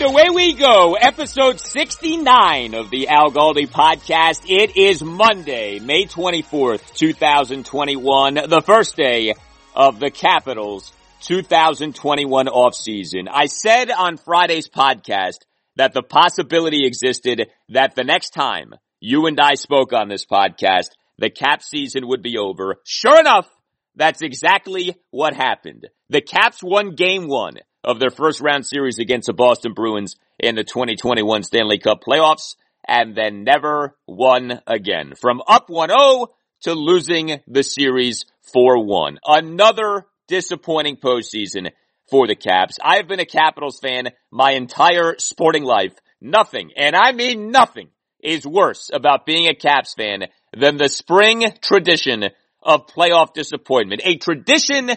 And away we go, episode 69 of the Al Galdi podcast. It is Monday, May 24th, 2021, the first day of the Capitals 2021 offseason. I said on Friday's podcast that the possibility existed that the next time you and I spoke on this podcast, the cap season would be over. Sure enough, that's exactly what happened. The Caps won game one of their first round series against the Boston Bruins in the 2021 Stanley Cup playoffs and then never won again. From up 1-0 to losing the series 4-1. Another disappointing postseason for the Caps. I've been a Capitals fan my entire sporting life. Nothing, and I mean nothing, is worse about being a Caps fan than the spring tradition of playoff disappointment. A tradition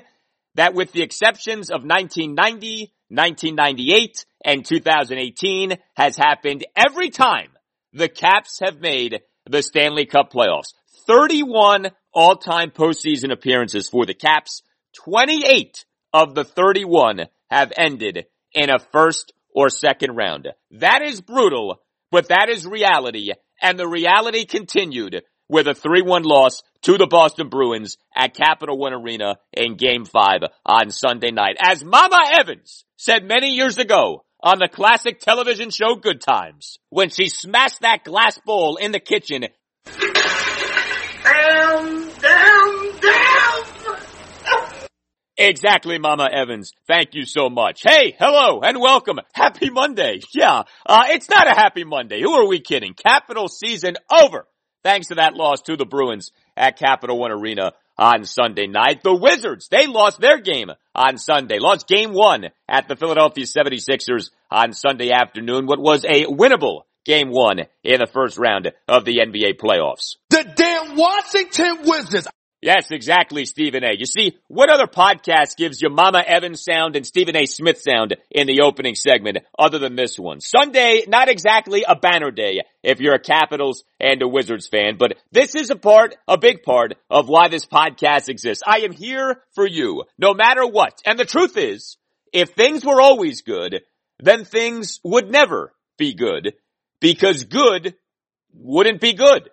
that with the exceptions of 1990, 1998, and 2018 has happened every time the Caps have made the Stanley Cup playoffs. 31 all-time postseason appearances for the Caps. 28 of the 31 have ended in a first or second round. That is brutal, but that is reality, and the reality continued with a 3-1 loss to the Boston Bruins at Capital One Arena in game five on Sunday night. As Mama Evans said many years ago on the classic television show Good Times, when she smashed that glass bowl in the kitchen. Down, down, down! Exactly, Mama Evans. Thank you so much. Hey, hello, and welcome. Happy Monday. Yeah, uh, it's not a happy Monday. Who are we kidding? Capital season over thanks to that loss to the Bruins at Capital One Arena on Sunday night. The Wizards, they lost their game on Sunday, lost game one at the Philadelphia 76ers on Sunday afternoon, what was a winnable game one in the first round of the NBA playoffs. The damn Washington Wizards. Yes, exactly, Stephen A. You see, what other podcast gives you Mama Evans sound and Stephen A. Smith sound in the opening segment other than this one? Sunday, not exactly a banner day if you're a Capitals and a Wizards fan, but this is a part, a big part of why this podcast exists. I am here for you, no matter what. And the truth is, if things were always good, then things would never be good because good wouldn't be good.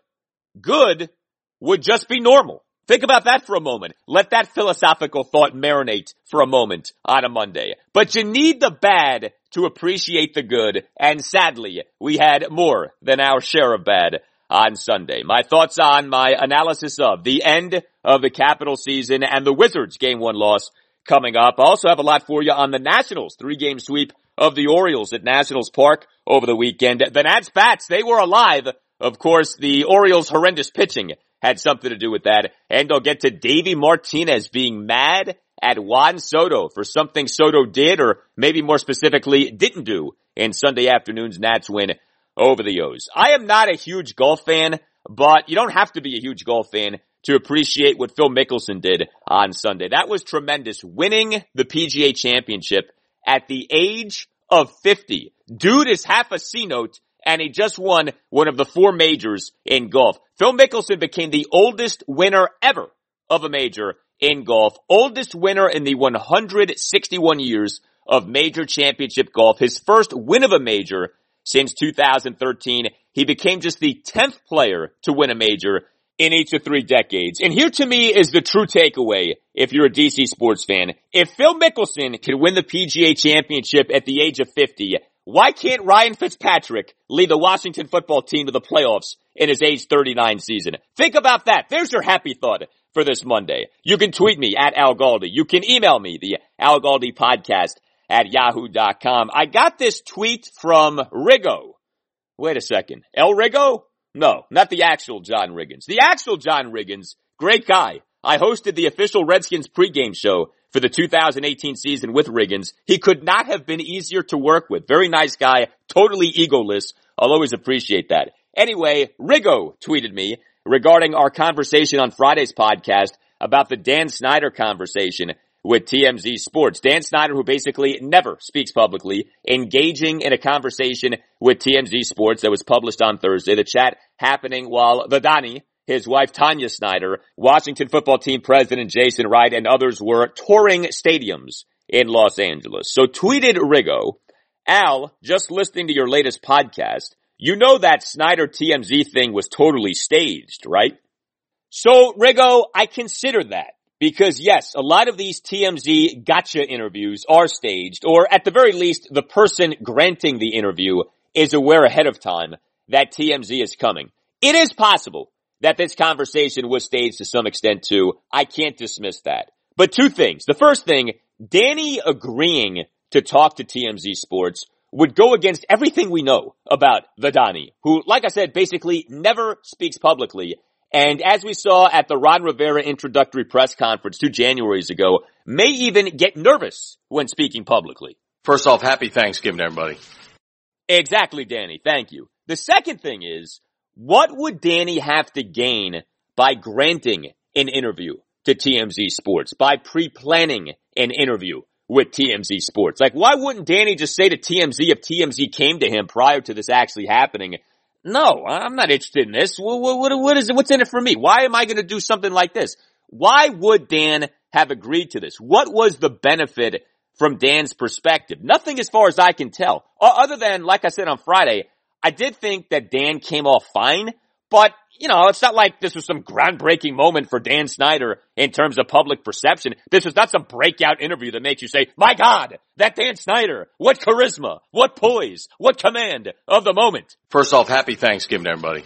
Good would just be normal. Think about that for a moment. Let that philosophical thought marinate for a moment on a Monday. But you need the bad to appreciate the good, and sadly, we had more than our share of bad on Sunday. My thoughts on my analysis of the end of the capital season and the Wizards game one loss coming up. I also have a lot for you on the Nationals three game sweep of the Orioles at Nationals Park over the weekend. The Nats bats, they were alive. Of course, the Orioles horrendous pitching had something to do with that. And they'll get to Davey Martinez being mad at Juan Soto for something Soto did or maybe more specifically didn't do in Sunday afternoon's Nats win over the O's. I am not a huge golf fan, but you don't have to be a huge golf fan to appreciate what Phil Mickelson did on Sunday. That was tremendous. Winning the PGA championship at the age of 50. Dude is half a C note and he just won one of the four majors in golf. Phil Mickelson became the oldest winner ever of a major in golf. Oldest winner in the 161 years of major championship golf. His first win of a major since 2013. He became just the 10th player to win a major in each of three decades. And here to me is the true takeaway if you're a DC sports fan. If Phil Mickelson can win the PGA championship at the age of 50, why can't Ryan Fitzpatrick lead the Washington football team to the playoffs in his age 39 season? Think about that. There's your happy thought for this Monday. You can tweet me at Al Galdi. You can email me, the Al Galdi podcast at yahoo.com. I got this tweet from Riggo. Wait a second. El Riggo? No, not the actual John Riggins. The actual John Riggins, great guy. I hosted the official Redskins pregame show for the 2018 season with Riggins. He could not have been easier to work with. Very nice guy, totally egoless. I'll always appreciate that. Anyway, Riggo tweeted me regarding our conversation on Friday's podcast about the Dan Snyder conversation with TMZ Sports. Dan Snyder, who basically never speaks publicly, engaging in a conversation with TMZ Sports that was published on Thursday. The chat happening while the Donnie, his wife Tanya Snyder, Washington football team president Jason Wright, and others were touring stadiums in Los Angeles. So tweeted Riggo, Al, just listening to your latest podcast, you know that Snyder TMZ thing was totally staged, right? So Riggo, I consider that. Because yes, a lot of these TMZ gotcha interviews are staged, or at the very least, the person granting the interview is aware ahead of time that TMZ is coming. It is possible that this conversation was staged to some extent too. I can't dismiss that. But two things. The first thing, Danny agreeing to talk to TMZ Sports would go against everything we know about the Donnie, who, like I said, basically never speaks publicly and as we saw at the Ron Rivera introductory press conference two Januaries ago, may even get nervous when speaking publicly. First off, happy Thanksgiving everybody. Exactly, Danny. Thank you. The second thing is, what would Danny have to gain by granting an interview to TMZ Sports, by pre-planning an interview with TMZ Sports? Like, why wouldn't Danny just say to TMZ if TMZ came to him prior to this actually happening, no, I'm not interested in this. What, what, what is it? What's in it for me? Why am I going to do something like this? Why would Dan have agreed to this? What was the benefit from Dan's perspective? Nothing as far as I can tell. Other than, like I said on Friday, I did think that Dan came off fine, but you know, it's not like this was some groundbreaking moment for Dan Snyder in terms of public perception. This was not some breakout interview that makes you say, my God, that Dan Snyder, what charisma, what poise, what command of the moment. First off, happy Thanksgiving everybody.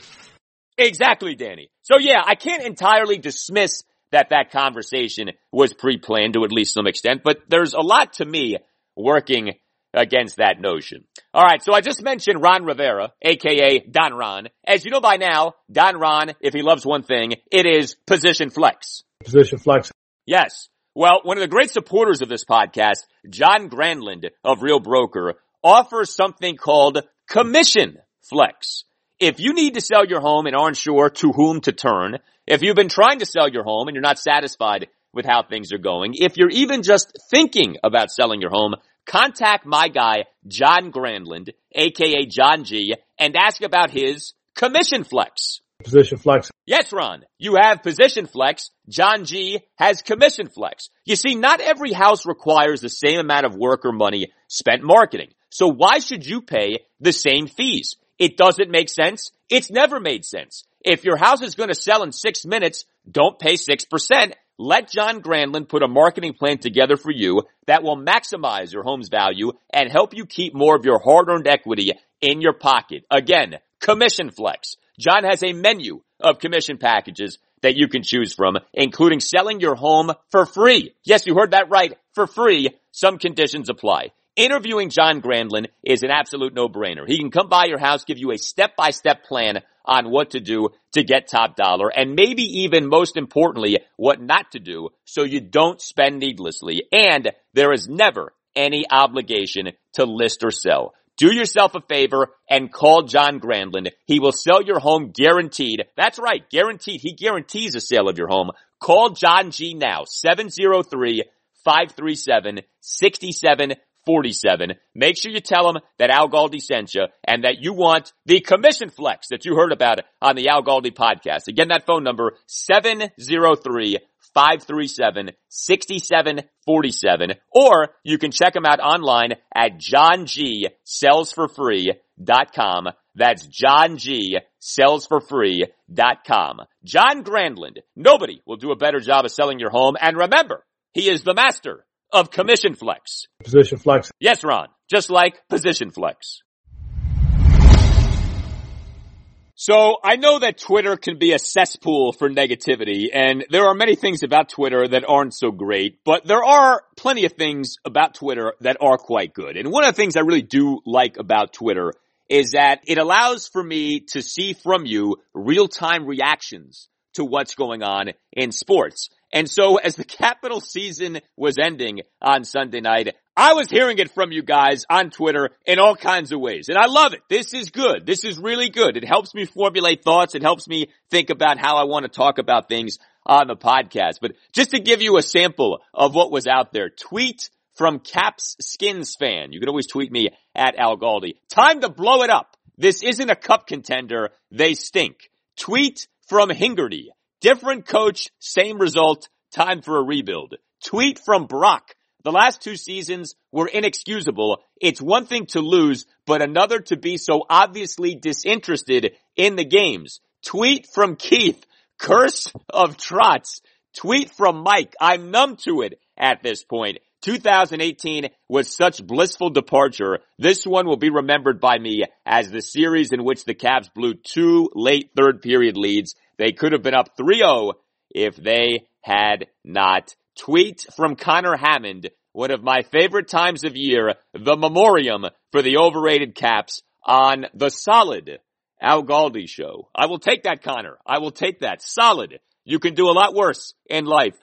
Exactly, Danny. So yeah, I can't entirely dismiss that that conversation was pre-planned to at least some extent, but there's a lot to me working against that notion. All right, so I just mentioned Ron Rivera, aka Don Ron. As you know by now, Don Ron, if he loves one thing, it is position flex. Position flex. Yes. Well, one of the great supporters of this podcast, John Granlund of Real Broker, offers something called commission flex. If you need to sell your home and aren't sure to whom to turn, if you've been trying to sell your home and you're not satisfied with how things are going, if you're even just thinking about selling your home, contact my guy, John Grandland, aka John G, and ask about his commission flex. Position flex. Yes, Ron. You have position flex. John G has commission flex. You see, not every house requires the same amount of work or money spent marketing. So why should you pay the same fees? It doesn't make sense. It's never made sense. If your house is going to sell in six minutes, don't pay 6%. Let John Granlund put a marketing plan together for you that will maximize your home's value and help you keep more of your hard-earned equity in your pocket. Again, commission flex. John has a menu of commission packages that you can choose from, including selling your home for free. Yes, you heard that right. For free. Some conditions apply. interviewing John Grandlin is an absolute no-brainer. He can come by your house, give you a step-by-step plan on what to do to get top dollar and maybe even most importantly, what not to do so you don't spend needlessly. And there is never any obligation to list or sell. Do yourself a favor and call John Grandlin. He will sell your home guaranteed. That's right, guaranteed. He guarantees a sale of your home. Call John G now, 703 537 6747. Make sure you tell him that Al Galdi sent you and that you want the commission flex that you heard about on the Al Galdi podcast. Again, that phone number, 703 537 6747. Or you can check them out online at johngsellsforfree.com. That's johngsellsforfree.com. John Grandland. Nobody will do a better job of selling your home. And remember, he is the master of commission flex. Position flex. Yes, Ron. Just like position flex. So I know that Twitter can be a cesspool for negativity and there are many things about Twitter that aren't so great, but there are plenty of things about Twitter that are quite good. And one of the things I really do like about Twitter is that it allows for me to see from you real-time reactions to what's going on in sports. And so as the Capital season was ending on Sunday night, I was hearing it from you guys on Twitter in all kinds of ways. And I love it. This is good. This is really good. It helps me formulate thoughts. It helps me think about how I want to talk about things on the podcast. But just to give you a sample of what was out there, tweet from Caps Skins fan. You can always tweet me at Al Galdi. Time to blow it up. This isn't a cup contender. They stink. Tweet from Hingardy. Different coach, same result, time for a rebuild. Tweet from Brock. The last two seasons were inexcusable. It's one thing to lose, but another to be so obviously disinterested in the games. Tweet from Keith. Curse of Trotz. Tweet from Mike. I'm numb to it at this point. 2018 was such blissful departure. This one will be remembered by me as the series in which the Caps blew two late third period leads. They could have been up 3-0 if they had not. Tweet from Connor Hammond, one of my favorite times of year, the memoriam for the overrated Caps on the solid Al Galdi show. I will take that, Connor. I will take that. Solid. You can do a lot worse in life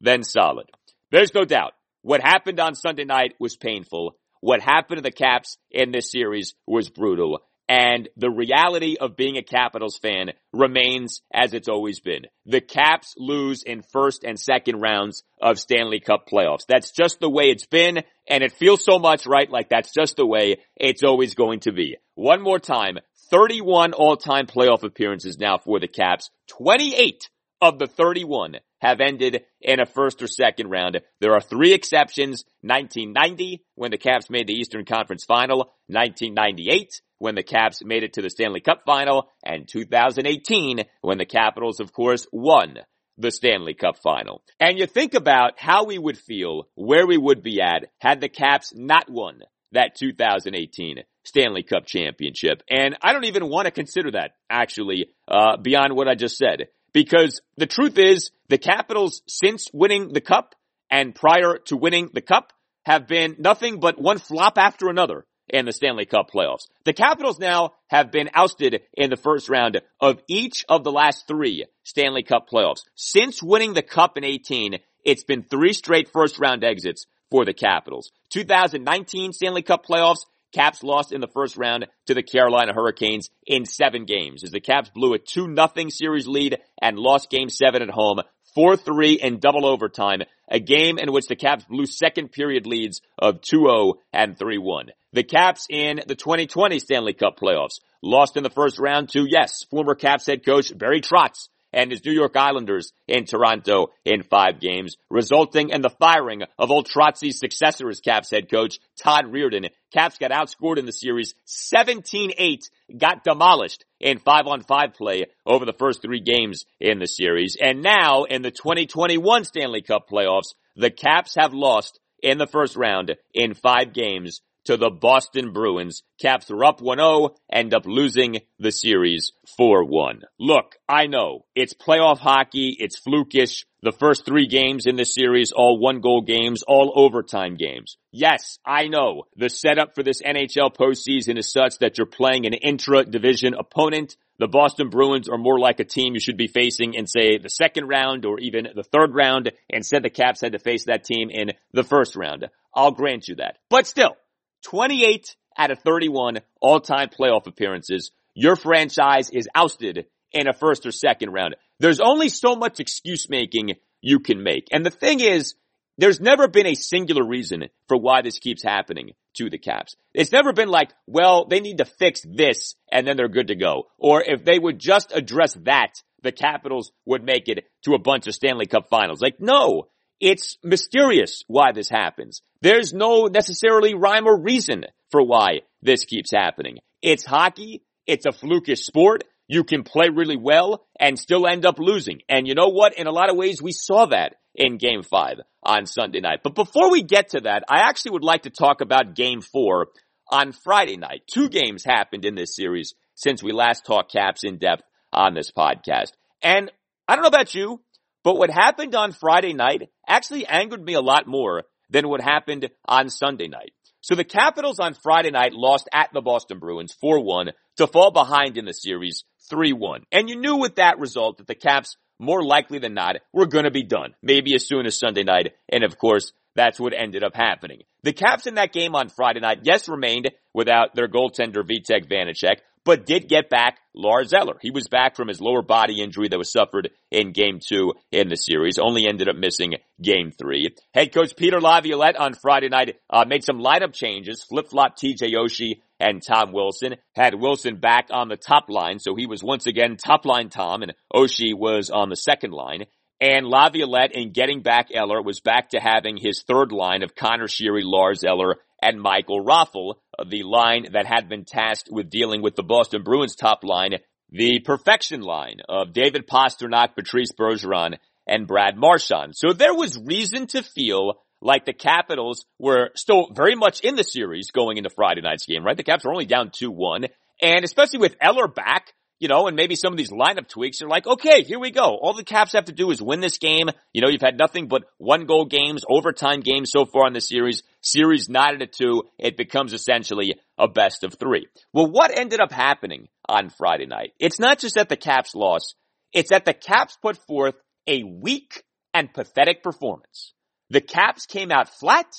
than solid. There's no doubt. What happened on Sunday night was painful. What happened to the Caps in this series was brutal. And the reality of being a Capitals fan remains as it's always been. The Caps lose in first and second rounds of Stanley Cup playoffs. That's just the way it's been, and it feels so much right like that's just the way it's always going to be. One more time, 31 all-time playoff appearances now for the Caps. 28 of the 31 have ended in a first or second round. There are three exceptions. 1990, when the Caps made the Eastern Conference Final. 1998, when the Caps made it to the Stanley Cup Final. And 2018, when the Capitals, of course, won the Stanley Cup Final. And you think about how we would feel, where we would be at, had the Caps not won that 2018 Stanley Cup championship. And I don't even want to consider that, actually, uh, beyond what I just said. Because the truth is, the Capitals, since winning the Cup and prior to winning the Cup, have been nothing but one flop after another in the Stanley Cup playoffs. The Capitals now have been ousted in the first round of each of the last three Stanley Cup playoffs. Since winning the Cup in 18, it's been three straight first round exits for the Capitals. 2019 Stanley Cup playoffs, Caps lost in the first round to the Carolina Hurricanes in seven games as the Caps blew a 2-0 series lead and lost game seven at home 4-3 in double overtime, a game in which the Caps blew second period leads of 2-0 and 3-1. The Caps in the 2020 Stanley Cup playoffs lost in the first round to, yes, former Caps head coach Barry Trotz and his New York Islanders in Toronto in five games, resulting in the firing of old successor as Caps head coach, Todd Reirden. Caps got outscored in the series 17-8, got demolished in five on five play over the first three games in the series. And now in the 2021 Stanley Cup playoffs, the Caps have lost in the first round in five games to the Boston Bruins. Caps are up 1-0, end up losing the series 4-1. Look, I know it's playoff hockey, it's flukish. The first three games in the series, all one goal games, all overtime games. Yes, I know the setup for this NHL postseason is such that you're playing an intra-division opponent. The Boston Bruins are more like a team you should be facing in say the second round or even the third round. Instead the Caps had to face that team in the first round. I'll grant you that. But still, 28 out of 31 all-time playoff appearances. Your franchise is ousted in a first or second round. There's only so much excuse making you can make. And the thing is, there's never been a singular reason for why this keeps happening to the Caps. It's never been like, well, they need to fix this and then they're good to go. Or if they would just address that, the Capitals would make it to a bunch of Stanley Cup finals. Like, no, it's mysterious why this happens. There's no necessarily rhyme or reason for why this keeps happening. It's hockey. It's a flukish sport. You can play really well and still end up losing. And you know what? In a lot of ways, we saw that in game five on Sunday night. But before we get to that, I actually would like to talk about game four on Friday night. Two games happened in this series since we last talked caps in depth on this podcast. And I don't know about you, but what happened on Friday night actually angered me a lot more than what happened on Sunday night. So the Capitals on Friday night lost at the Boston Bruins 4-1 to fall behind in the series 3-1. And you knew with that result that the Caps more likely than not were going to be done, maybe as soon as Sunday night. And of course, that's what ended up happening. The Caps in that game on Friday night, yes, remained without their goaltender Vitek Vanecek, but did get back Lars Eller. He was back from his lower body injury that was suffered in game two in the series, only ended up missing game three. Head coach Peter Laviolette on Friday night uh, made some lineup changes, flip-flop TJ Oshie and Tom Wilson. Had Wilson back on the top line, so he was once again top line Tom, and Oshie was on the second line. And Laviolette, in getting back Eller, was back to having his third line of Connor Sheary, Lars Eller, and Michael uh, Uh, the line that had been tasked with dealing with the Boston Bruins top line, the perfection line of David Pastrnak, Patrice Bergeron, and Brad Marchand. So there was reason to feel like the Capitals were still very much in the series going into Friday night's game, right? The Caps were only down 2-1. And especially with Eller back, you know, and maybe some of these lineup tweaks are like, okay, here we go. All the Caps have to do is win this game. You know, you've had nothing but one goal games, overtime games so far in the series. Series knotted at two. It becomes essentially a best of three. Well, what ended up happening on Friday night? It's not just that the Caps lost. It's that the Caps put forth a weak and pathetic performance. The Caps came out flat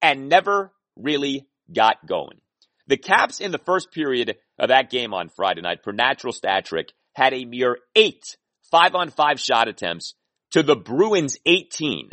and never really got going. The Caps in the first period of that game on Friday night, per natural stat trick, had a mere eight five on five shot attempts to the Bruins 18.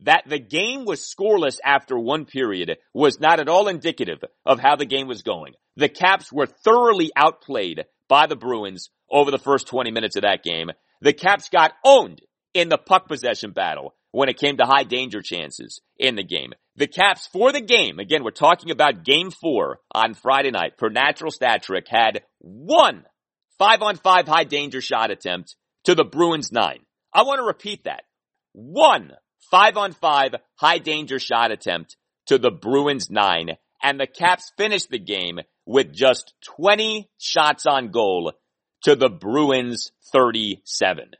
That the game was scoreless after one period was not at all indicative of how the game was going. The Caps were thoroughly outplayed by the Bruins over the first 20 minutes of that game. The Caps got owned in the puck possession battle when it came to high danger chances in the game. The Caps for the game, again, we're talking about game four on Friday night, per natural stat trick, had one five on five high danger shot attempt to the Bruins nine. I want to repeat that. One five on five high danger shot attempt to the Bruins nine. And the Caps finished the game with just 20 shots on goal to the Bruins 37.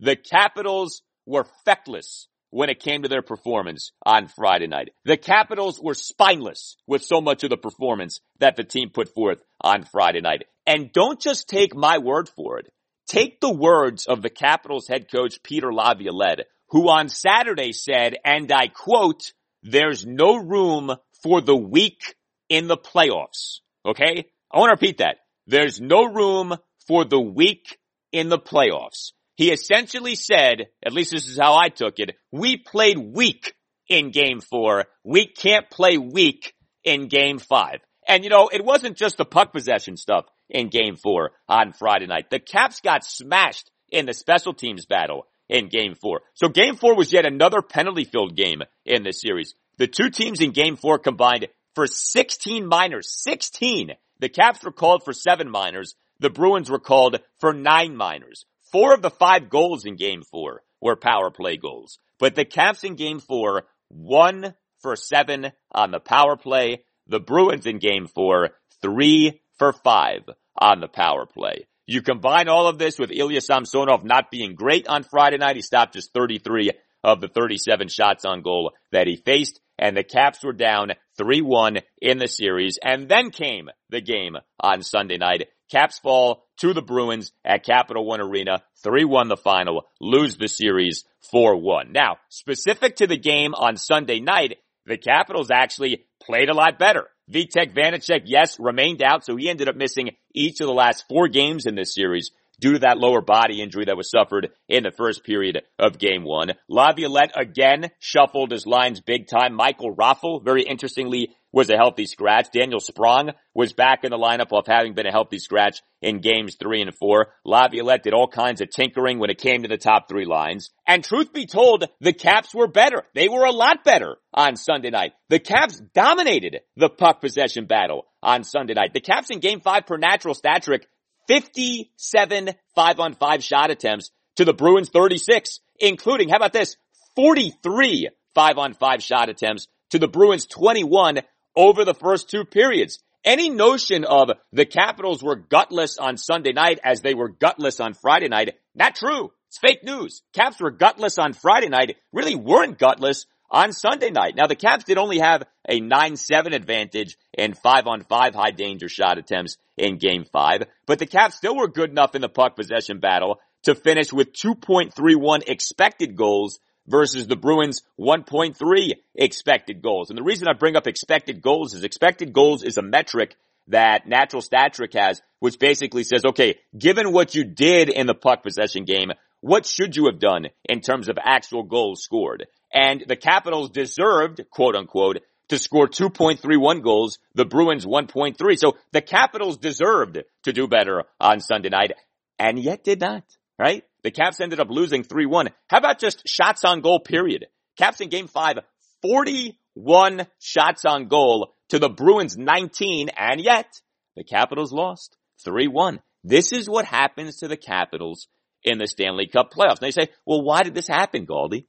The Capitals were feckless when it came to their performance on Friday night. The Capitals were spineless with so much of the performance that the team put forth on Friday night. And don't just take my word for it. Take the words of the Capitals head coach Peter Laviolette, who on Saturday said, and I quote, there's no room for the weak in the playoffs. Okay? I want to repeat that. There's no room for the weak in the playoffs. He essentially said, at least this is how I took it, we played weak in game four. We can't play weak in game five. And you know, it wasn't just the puck possession stuff in game four on Friday night. The Caps got smashed in the special teams battle in game four. So game four was yet another penalty filled game in this series. The two teams in game four combined for 16 minors. 16! The Caps were called for seven minors. The Bruins were called for nine minors. Four of the five goals in game four were power play goals. But the Caps in game four, one for seven on the power play. The Bruins in game four, three for five on the power play. You combine all of this with Ilya Samsonov not being great on Friday night. He stopped just 33 of the 37 shots on goal that he faced and the Caps were down 3-1 in the series and then came the game on Sunday night. Caps fall to the Bruins at Capital One Arena, 3-1 the final, lose the series 4-1. Now, specific to the game on Sunday night, the Capitals actually played a lot better. Vitek Vanecek, yes, remained out, so he ended up missing each of the last four games in this series due to that lower body injury that was suffered in the first period of game one. Laviolette again shuffled his lines big time. Michael Raffl, very interestingly, was a healthy scratch. Daniel Sprong was back in the lineup of having been a healthy scratch in games three and four. Laviolette did all kinds of tinkering when it came to the top three lines. And truth be told, the Caps were better. They were a lot better on Sunday night. The Caps dominated the puck possession battle on Sunday night. The Caps in game five per natural stat trick 57 five on five shot attempts to the Bruins 36, including, how about this, 43 five on five shot attempts to the Bruins 21 over the first two periods. Any notion of the Capitals were gutless on Sunday night as they were gutless on Friday night, not true. It's fake news. Caps were gutless on Friday night, really weren't gutless on Sunday night. Now the Caps did only have a 9-7 advantage in 5 on 5 high danger shot attempts in game 5, but the Caps still were good enough in the puck possession battle to finish with 2.31 expected goals versus the Bruins 1.3 expected goals. And the reason I bring up expected goals is expected goals is a metric that Natural Stat Trick has, which basically says, okay, given what you did in the puck possession game, what should you have done in terms of actual goals scored? And the Capitals deserved, quote unquote, to score 2.31 goals, the Bruins 1.3. So the Capitals deserved to do better on Sunday night and yet did not, right? The Caps ended up losing 3-1. How about just shots on goal period? Caps in game five, 41 shots on goal to the Bruins 19 and yet the Capitals lost 3-1. This is what happens to the Capitals in the Stanley Cup playoffs. And they say, well, why did this happen, Galdi?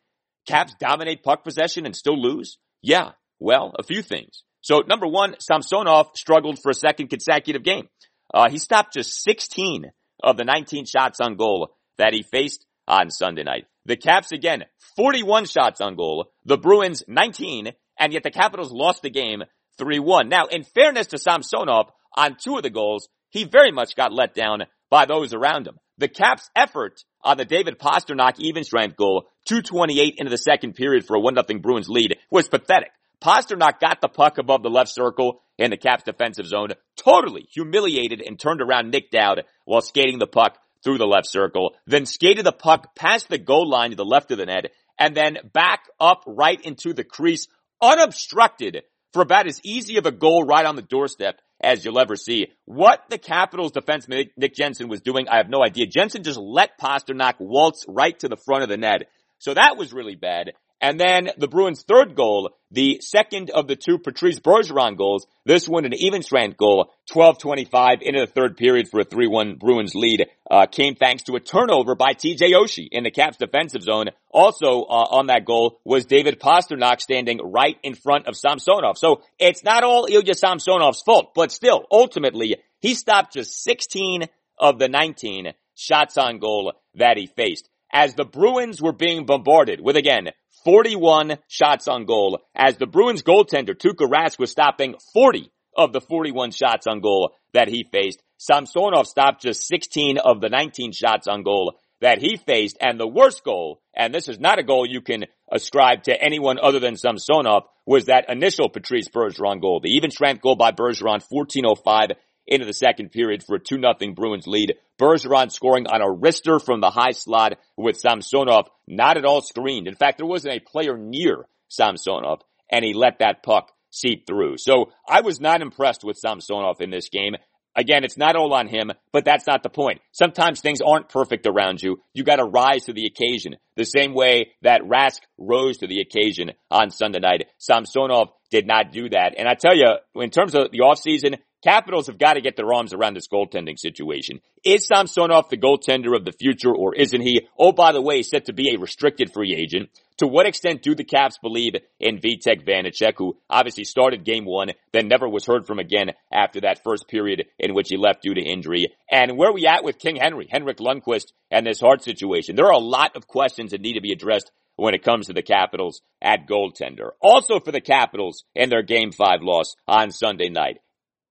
Caps dominate puck possession and still lose? Yeah. Well, a few things. So number one, Samsonov struggled for a second consecutive game. Uh, he stopped just 16 of the 19 shots on goal that he faced on Sunday night. The Caps again, 41 shots on goal. The Bruins 19, and yet the Capitals lost the game 3-1. Now, in fairness to Samsonov, on two of the goals, he very much got let down by those around him. The Caps' effort on the David Pastrnak even strength goal, 228 into the second period for a 1-0 Bruins lead, was pathetic. Pastrnak got the puck above the left circle in the Caps defensive zone, totally humiliated and turned around Nic Dowd while skating the puck through the left circle, then skated the puck past the goal line to the left of the net, and then back up right into the crease unobstructed for about as easy of a goal right on the doorstep as you'll ever see. What the Capitals defenseman Nick Jensen was doing, I have no idea. Jensen just let Pastrnak waltz right to the front of the net. So that was really bad. And then the Bruins' third goal, the second of the two Patrice Bergeron goals, this one an even strength goal, 12-25 into the third period for a 3-1 Bruins lead, uh, came thanks to a turnover by TJ Oshie in the Caps defensive zone. Also uh, on that goal was David Pastrnak standing right in front of Samsonov. So it's not all Ilya Samsonov's fault, but still, ultimately, he stopped just 16 of the 19 shots on goal that he faced as the Bruins were being bombarded with again 41 shots on goal as the Bruins goaltender Tuukka Rask was stopping 40 of the 41 shots on goal that he faced. Samsonov stopped just 16 of the 19 shots on goal that he faced and the worst goal, and this is not a goal you can ascribe to anyone other than Samsonov, was that initial Patrice Bergeron goal. The even strength goal by Bergeron, 1405 into the second period for a 2-0 Bruins lead. Bergeron scoring on a wrister from the high slot with Samsonov not at all screened. In fact, there wasn't a player near Samsonov and he let that puck seep through. So I was not impressed with Samsonov in this game. Again, it's not all on him, but that's not the point. Sometimes things aren't perfect around you. You gotta rise to the occasion. The same way that Rask rose to the occasion on Sunday night. Samsonov did not do that. And I tell you, in terms of the offseason, Capitals have got to get their arms around this goaltending situation. Is Samsonov the goaltender of the future or isn't he? Oh, by the way, set to be a restricted free agent. To what extent do the Caps believe in Vitek Vanecek, who obviously started game one, then never was heard from again after that first period in which he left due to injury? And where are we at with King Henry, Henrik Lundqvist, and this heart situation? There are a lot of questions that need to be addressed when it comes to the Capitals at goaltender. Also for the Capitals in their game five loss on Sunday night.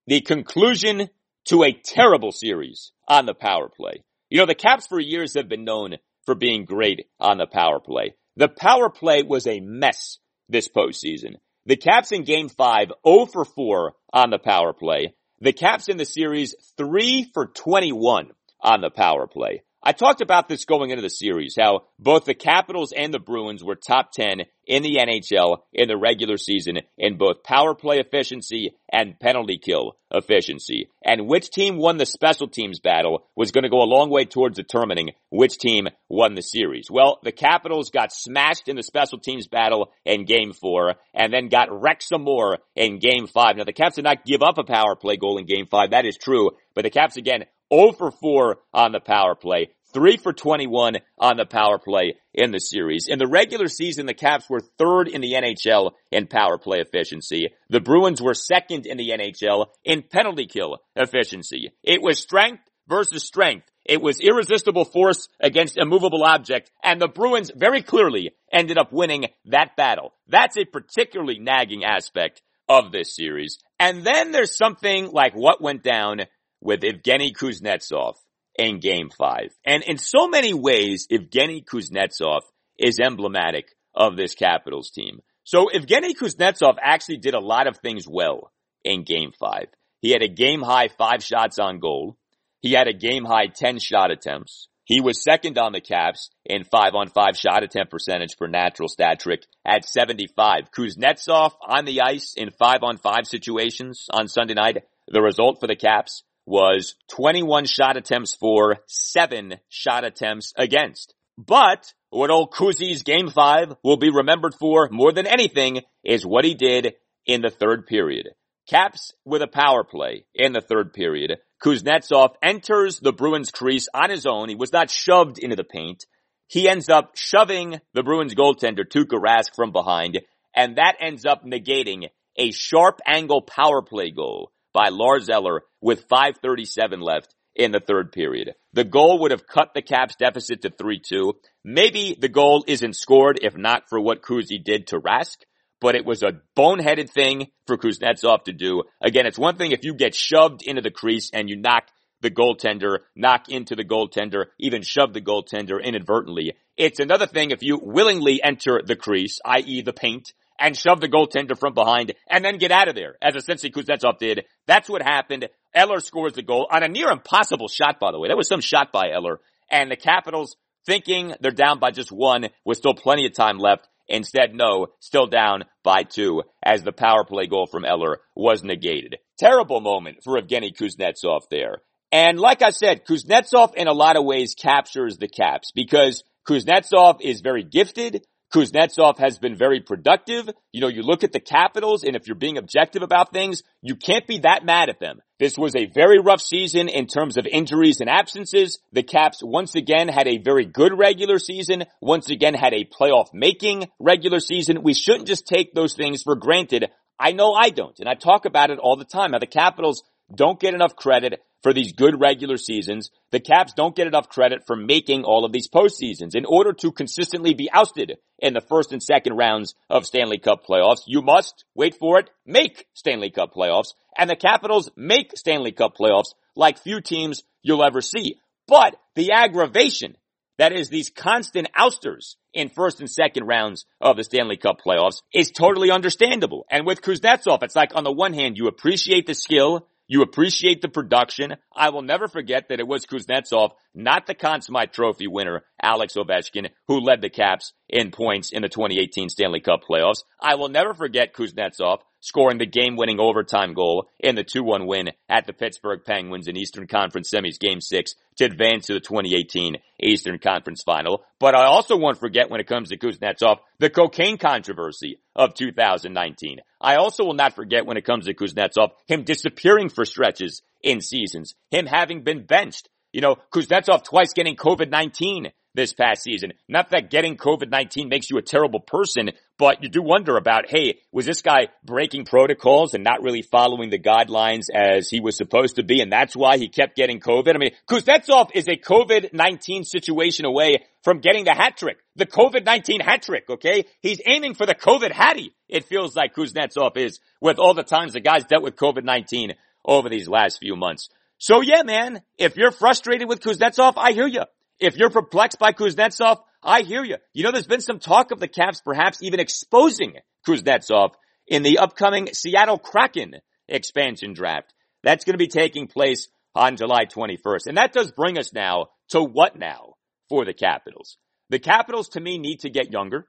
The conclusion to a terrible series on the power play. You know, the Caps for years have been known for being great on the power play. The power play was a mess this postseason. The Caps in game five, 0 for 4 on the power play. The Caps in the series, 3 for 21 on the power play. I talked about this going into the series, how both the Capitals and the Bruins were top 10 in the NHL in the regular season in both power play efficiency and penalty kill efficiency. And which team won the special teams battle was going to go a long way towards determining which team won the series. Well, the Capitals got smashed in the special teams battle in game four and then got wrecked some more in game five. Now the Caps did not give up a power play goal in game five. That is true. But the Caps again 0 for 4 on the power play. 3 for 21 on the power play in the series. In the regular season, the Caps were third in the NHL in power play efficiency. The Bruins were second in the NHL in penalty kill efficiency. It was strength versus strength. It was irresistible force against immovable object, and the Bruins very clearly ended up winning that battle. That's a particularly nagging aspect of this series. And then there's something like what went down with Evgeny Kuznetsov in game five. And in so many ways, Evgeny Kuznetsov is emblematic of this Capitals team. So Evgeny Kuznetsov actually did a lot of things well in game five. He had a game high five shots on goal. He had a game high 10 shot attempts. He was second on the Caps in five on five shot attempt percentage per natural stat trick at 75. Kuznetsov on the ice in five on five situations on Sunday night. The result for the Caps, was 21 shot attempts for, 7 shot attempts against. But what old Kuzi's game 5 will be remembered for more than anything is what he did in the third period. Caps with a power play in the third period. Kuznetsov enters the Bruins crease on his own. He was not shoved into the paint. He ends up shoving the Bruins goaltender Tuukka Rask from behind, and that ends up negating a sharp angle power play goal by Lars Eller with 537 left in the third period. The goal would have cut the Caps deficit to 3-2. Maybe the goal isn't scored if not for what Kuzi did to Rask, but it was a boneheaded thing for Kuznetsov to do. Again, it's one thing if you get shoved into the crease and you knock the goaltender, knock into the goaltender, even shove the goaltender inadvertently. It's another thing if you willingly enter the crease, i.e. the paint, and shove the goaltender from behind and then get out of there, as essentially Kuznetsov did. That's what happened. Eller scores the goal on a near impossible shot, by the way. That was some shot by Eller. And the Capitals, thinking they're down by just one, with still plenty of time left. Instead, no, still down by two, as the power play goal from Eller was negated. Terrible moment for Evgeny Kuznetsov there. And like I said, Kuznetsov in a lot of ways captures the Caps because Kuznetsov is very gifted, Kuznetsov has been very productive. You know, you look at the Capitals and if you're being objective about things, you can't be that mad at them. This was a very rough season in terms of injuries and absences. The Caps once again had a very good regular season, once again had a playoff making regular season. We shouldn't just take those things for granted. I know I don't, and I talk about it all the time. How the Capitals don't get enough credit for these good regular seasons. The Caps don't get enough credit for making all of these postseasons. In order to consistently be ousted in the first and second rounds of Stanley Cup playoffs, you must, wait for it, make Stanley Cup playoffs. And the Capitals make Stanley Cup playoffs like few teams you'll ever see. But the aggravation that is these constant ousters in first and second rounds of the Stanley Cup playoffs is totally understandable. And with Kuznetsov, it's like on the one hand, you appreciate the skill you appreciate the production. I will never forget that it was Kuznetsov, not the Conn Trophy winner, Alex Ovechkin, who led the Caps in points in the 2018 Stanley Cup playoffs. I will never forget Kuznetsov scoring the game-winning overtime goal in the 2-1 win at the Pittsburgh Penguins in Eastern Conference Semis Game 6 to advance to the 2018 Eastern Conference Final. But I also won't forget when it comes to Kuznetsov, the cocaine controversy of 2019. I also will not forget when it comes to Kuznetsov, him disappearing for stretches in seasons, him having been benched, you know, Kuznetsov twice getting COVID-19 this past season. Not that getting COVID-19 makes you a terrible person, but you do wonder about, hey, was this guy breaking protocols and not really following the guidelines as he was supposed to be? And that's why he kept getting COVID. I mean, Kuznetsov is a COVID-19 situation away from getting the hat trick, the COVID-19 hat trick. Okay. He's aiming for the COVID hattie. It feels like Kuznetsov is with all the times the guys dealt with COVID-19 over these last few months. So yeah, man, if you're frustrated with Kuznetsov, I hear you. If you're perplexed by Kuznetsov, I hear you. You know, there's been some talk of the Caps perhaps even exposing Kuznetsov in the upcoming Seattle Kraken expansion draft. That's going to be taking place on July 21st. And that does bring us now to what now for the Capitals? The Capitals to me need to get younger.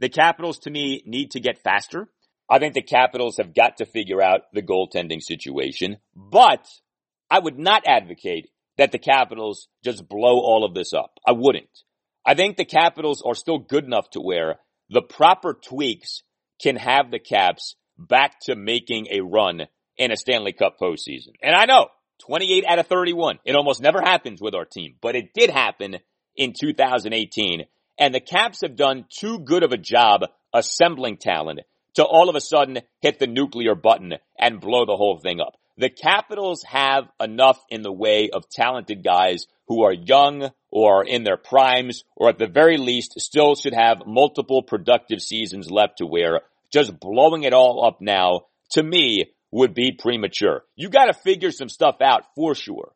The Capitals to me need to get faster. I think the Capitals have got to figure out the goaltending situation, but I would not advocate that the Capitals just blow all of this up. I wouldn't. I think the Capitals are still good enough to where the proper tweaks can have the Caps back to making a run in a Stanley Cup postseason. And I know 28 out of 31. It almost never happens with our team, but it did happen in 2018. And the Caps have done too good of a job assembling talent to all of a sudden hit the nuclear button and blow the whole thing up. The Capitals have enough in the way of talented guys who are young or in their primes or at the very least still should have multiple productive seasons left to where just blowing it all up now to me would be premature. You gotta figure some stuff out for sure.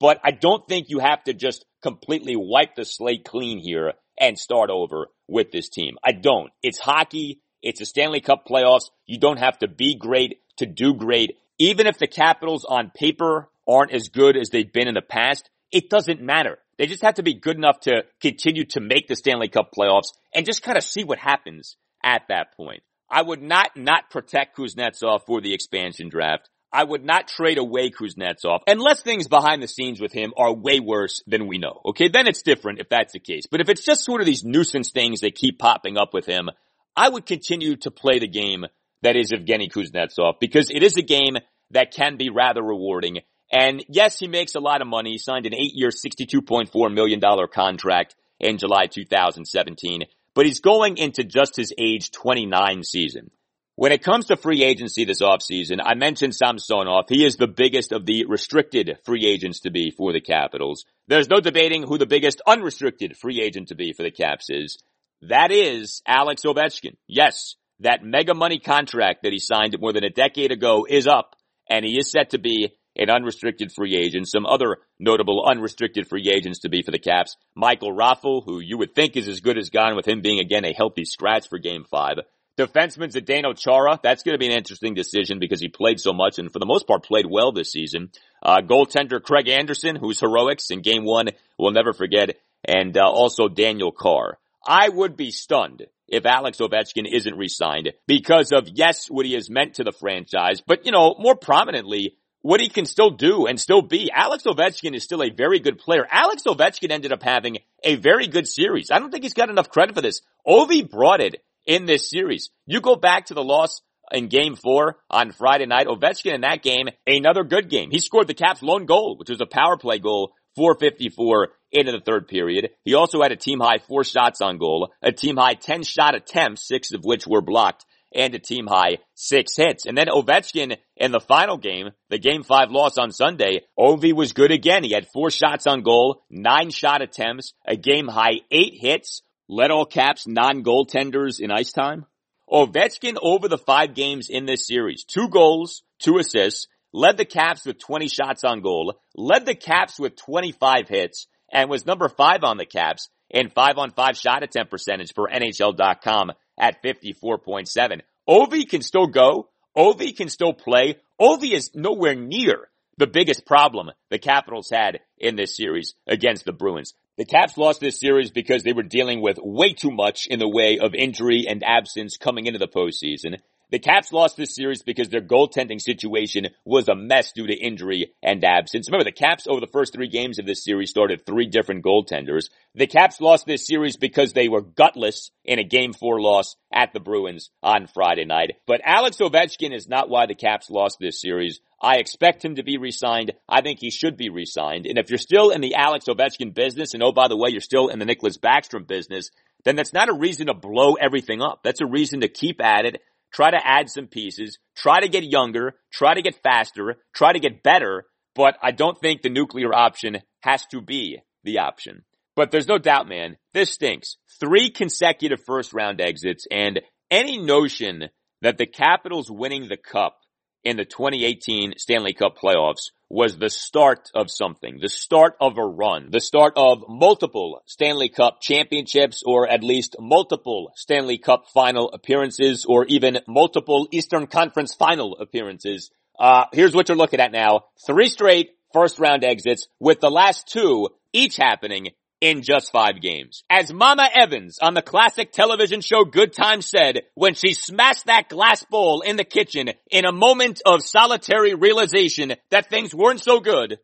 But I don't think you have to just completely wipe the slate clean here and start over with this team. I don't. It's hockey. It's a Stanley Cup playoffs. You don't have to be great to do great. Even if the Capitals on paper aren't as good as they've been in the past, it doesn't matter. They just have to be good enough to continue to make the Stanley Cup playoffs and just kind of see what happens at that point. I would not not protect Kuznetsov for the expansion draft. I would not trade away Kuznetsov unless things behind the scenes with him are way worse than we know. Okay, then it's different if that's the case. But if it's just sort of these nuisance things that keep popping up with him, I would continue to play the game that is Evgeny Kuznetsov because it is a game that can be rather rewarding. And yes, he makes a lot of money. He signed an eight year, $62.4 million contract in July 2017, but he's going into just his age 29 season. When it comes to free agency this offseason, I mentioned Samsonov. He is the biggest of the restricted free agents to be for the Capitals. There's no debating who the biggest unrestricted free agent to be for the Caps is. That is Alex Ovechkin. Yes, that mega money contract that he signed more than a decade ago is up, and he is set to be an unrestricted free agent. Some other notable unrestricted free agents to be for the Caps. Michael Raffl, who you would think is as good as gone with him being again a healthy scratch for game five. Defenseman Zdeno Chara, that's going to be an interesting decision because he played so much and for the most part played well this season. Uh, goaltender Craig Anderson, whose heroics in game one we'll never forget, and uh, also Daniel Carr. I would be stunned if Alex Ovechkin isn't re-signed because of, yes, what he has meant to the franchise, but, you know, more prominently, what he can still do and still be. Alex Ovechkin is still a very good player. Alex Ovechkin ended up having a very good series. I don't think he's got enough credit for this. Ovi brought it in this series. You go back to the loss in game four on Friday night. Ovechkin in that game, another good game. He scored the Caps lone goal, which was a power play goal 454 into the third period. He also had a team high four shots on goal, a team high 10 shot attempts, six of which were blocked, and a team high six hits. And then Ovechkin in the final game, the game five loss on Sunday, Ovi was good again. He had four shots on goal, nine shot attempts, a game high eight hits, led all caps non-goaltenders in ice time. Ovechkin over the five games in this series, two goals, two assists, led the Caps with 20 shots on goal, led the Caps with 25 hits, and was number five on the Caps in five on five shot attempt percentage for NHL.com at 54.7. Ovi can still go. Ovi can still play. Ovi is nowhere near the biggest problem the Capitals had in this series against the Bruins. The Caps lost this series because they were dealing with way too much in the way of injury and absence coming into the postseason. The Caps lost this series because their goaltending situation was a mess due to injury and absence. Remember, the Caps over the first three games of this series started three different goaltenders. The Caps lost this series because they were gutless in a game four loss at the Bruins on Friday night. But Alex Ovechkin is not why the Caps lost this series. I expect him to be re-signed. I think he should be re-signed. And if you're still in the Alex Ovechkin business, and oh, by the way, you're still in the Nicklas Backstrom business, then that's not a reason to blow everything up. That's a reason to keep at it, try to add some pieces, try to get younger, try to get faster, try to get better. But I don't think the nuclear option has to be the option. But there's no doubt, man, this stinks. Three consecutive first round exits and any notion that the Capitals winning the cup in the 2018 Stanley Cup playoffs was the start of something, the start of a run, the start of multiple Stanley Cup championships or at least multiple Stanley Cup final appearances or even multiple Eastern Conference final appearances. Uh, here's what you're looking at now. Three straight first round exits with the last two each happening in just five games. As Mama Evans on the classic television show Good Times said when she smashed that glass bowl in the kitchen in a moment of solitary realization that things weren't so good.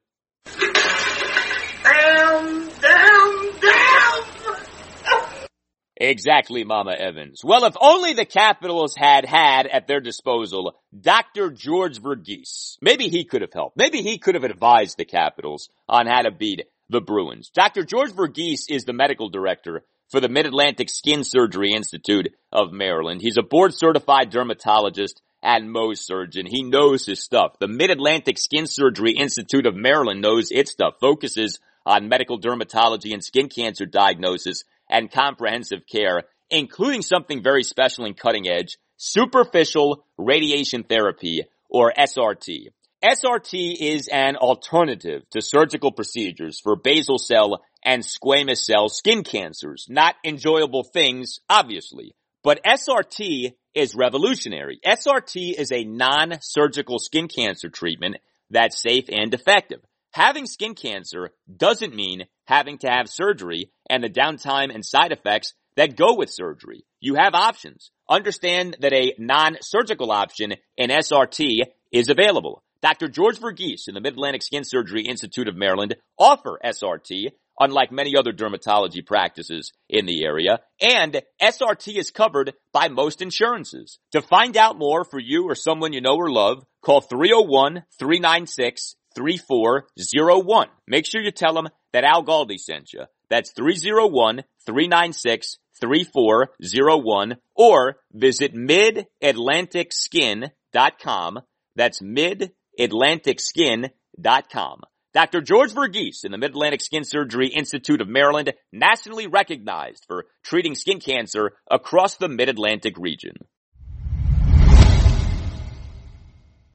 Down, down, down! Exactly, Mama Evans. Well, if only the Capitals had had at their disposal Dr. George Verghese. Maybe he could have helped. Maybe he could have advised the Capitals on how to beat the Bruins. Dr. George Verghese is the medical director for the Mid-Atlantic Skin Surgery Institute of Maryland. He's a board certified dermatologist and Mohs surgeon. He knows his stuff. The Mid-Atlantic Skin Surgery Institute of Maryland knows its stuff, focuses on medical dermatology and skin cancer diagnosis and comprehensive care, including something very special and cutting edge, superficial radiation therapy or SRT. SRT is an alternative to surgical procedures for basal cell and squamous cell skin cancers. Not enjoyable things, obviously. But SRT is revolutionary. SRT is a non-surgical skin cancer treatment that's safe and effective. Having skin cancer doesn't mean having to have surgery and the downtime and side effects that go with surgery. You have options. Understand that a non-surgical option in SRT is available. Dr. George Verghese in the Mid-Atlantic Skin Surgery Institute of Maryland offer SRT, unlike many other dermatology practices in the area, and SRT is covered by most insurances. To find out more for you or someone you know or love, call 301-396-3401. Make sure you tell them that Al Galdi sent you. That's 301-396-3401 or visit midatlanticskin.com. That's mid atlanticskin.com. Dr. George Verghese in the Mid-Atlantic Skin Surgery Institute of Maryland, nationally recognized for treating skin cancer across the Mid-Atlantic region.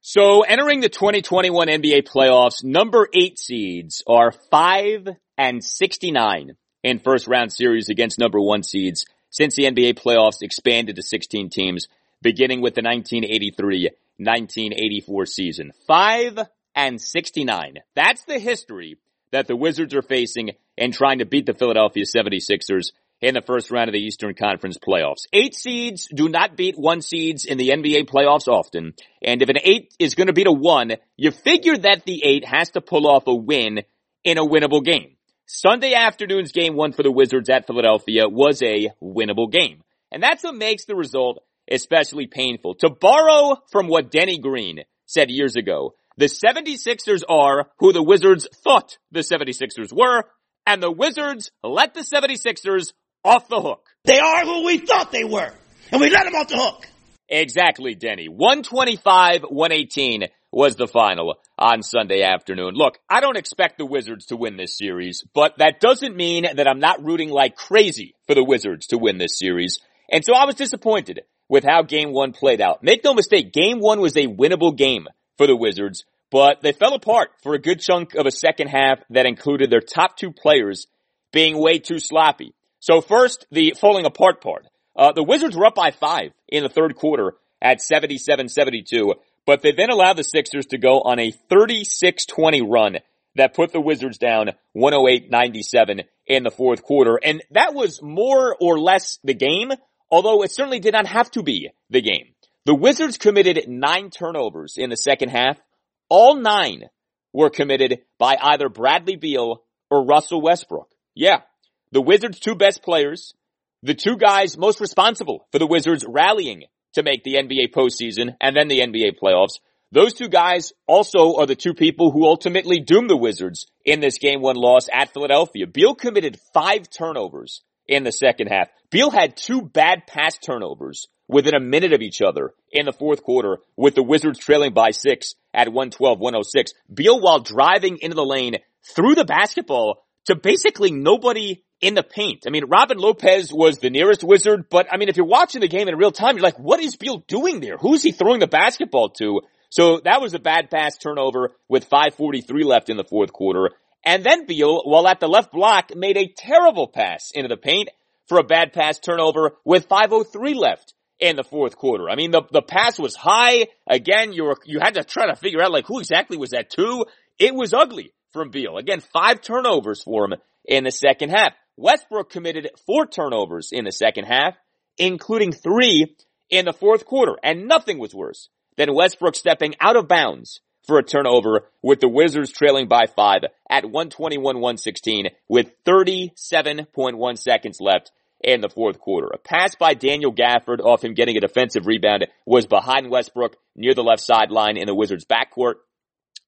So entering the 2021 NBA playoffs, number eight seeds are five and 69 in first round series against number one seeds since the NBA playoffs expanded to 16 teams beginning with the 1983 1984 season. 5 and 69. That's the history that the Wizards are facing in trying to beat the Philadelphia 76ers in the first round of the Eastern Conference playoffs. Eight seeds do not beat one seeds in the NBA playoffs often. And if an eight is going to beat a one, you figure that the eight has to pull off a win in a winnable game. Sunday afternoon's game one for the Wizards at Philadelphia was a winnable game. And that's what makes the result especially painful. To borrow from what Denny Green said years ago, the 76ers are who the Wizards thought the 76ers were, and the Wizards let the 76ers off the hook. They are who we thought they were, and we let them off the hook. Exactly, Denny. 125-118 was the final on Sunday afternoon. Look, I don't expect the Wizards to win this series, but that doesn't mean that I'm not rooting like crazy for the Wizards to win this series. And so I was disappointed with how game one played out. Make no mistake, game one was a winnable game for the Wizards, but they fell apart for a good chunk of a second half that included their top two players being way too sloppy. So first, the falling apart part. Uh, the Wizards were up by five in the third quarter at 77-72, but they then allowed the Sixers to go on a 36-20 run that put the Wizards down 108-97 in the fourth quarter. And that was more or less the game, although it certainly did not have to be the game. The Wizards committed nine turnovers in the second half. All nine were committed by either Bradley Beal or Russell Westbrook. Yeah, the Wizards' two best players, the two guys most responsible for the Wizards rallying to make the NBA postseason and then the NBA playoffs. Those two guys also are the two people who ultimately doomed the Wizards in this game one loss at Philadelphia. Beal committed five turnovers in the second half. Beal had two bad pass turnovers within a minute of each other in the fourth quarter with the Wizards trailing by six at 112-106. Beal while driving into the lane threw the basketball to basically nobody in the paint. I mean, Robin Lopez was the nearest wizard, but I mean, if you're watching the game in real time, you're like, what is Beal doing there? Who's he throwing the basketball to? So that was a bad pass turnover with 543 left in the fourth quarter. And then Beal, while at the left block, made a terrible pass into the paint for a bad pass turnover with 503 left in the fourth quarter. I mean, the, the pass was high. Again, you were, you had to try to figure out like who exactly was that to. It was ugly from Beal. Again, five turnovers for him in the second half. Westbrook committed four turnovers in the second half, including three in the fourth quarter, and nothing was worse than Westbrook stepping out of bounds for a turnover with the Wizards trailing by five at 121-116 with 37.1 seconds left in the fourth quarter. A pass by Daniel Gafford off him getting a defensive rebound was behind Westbrook near the left sideline in the Wizards backcourt.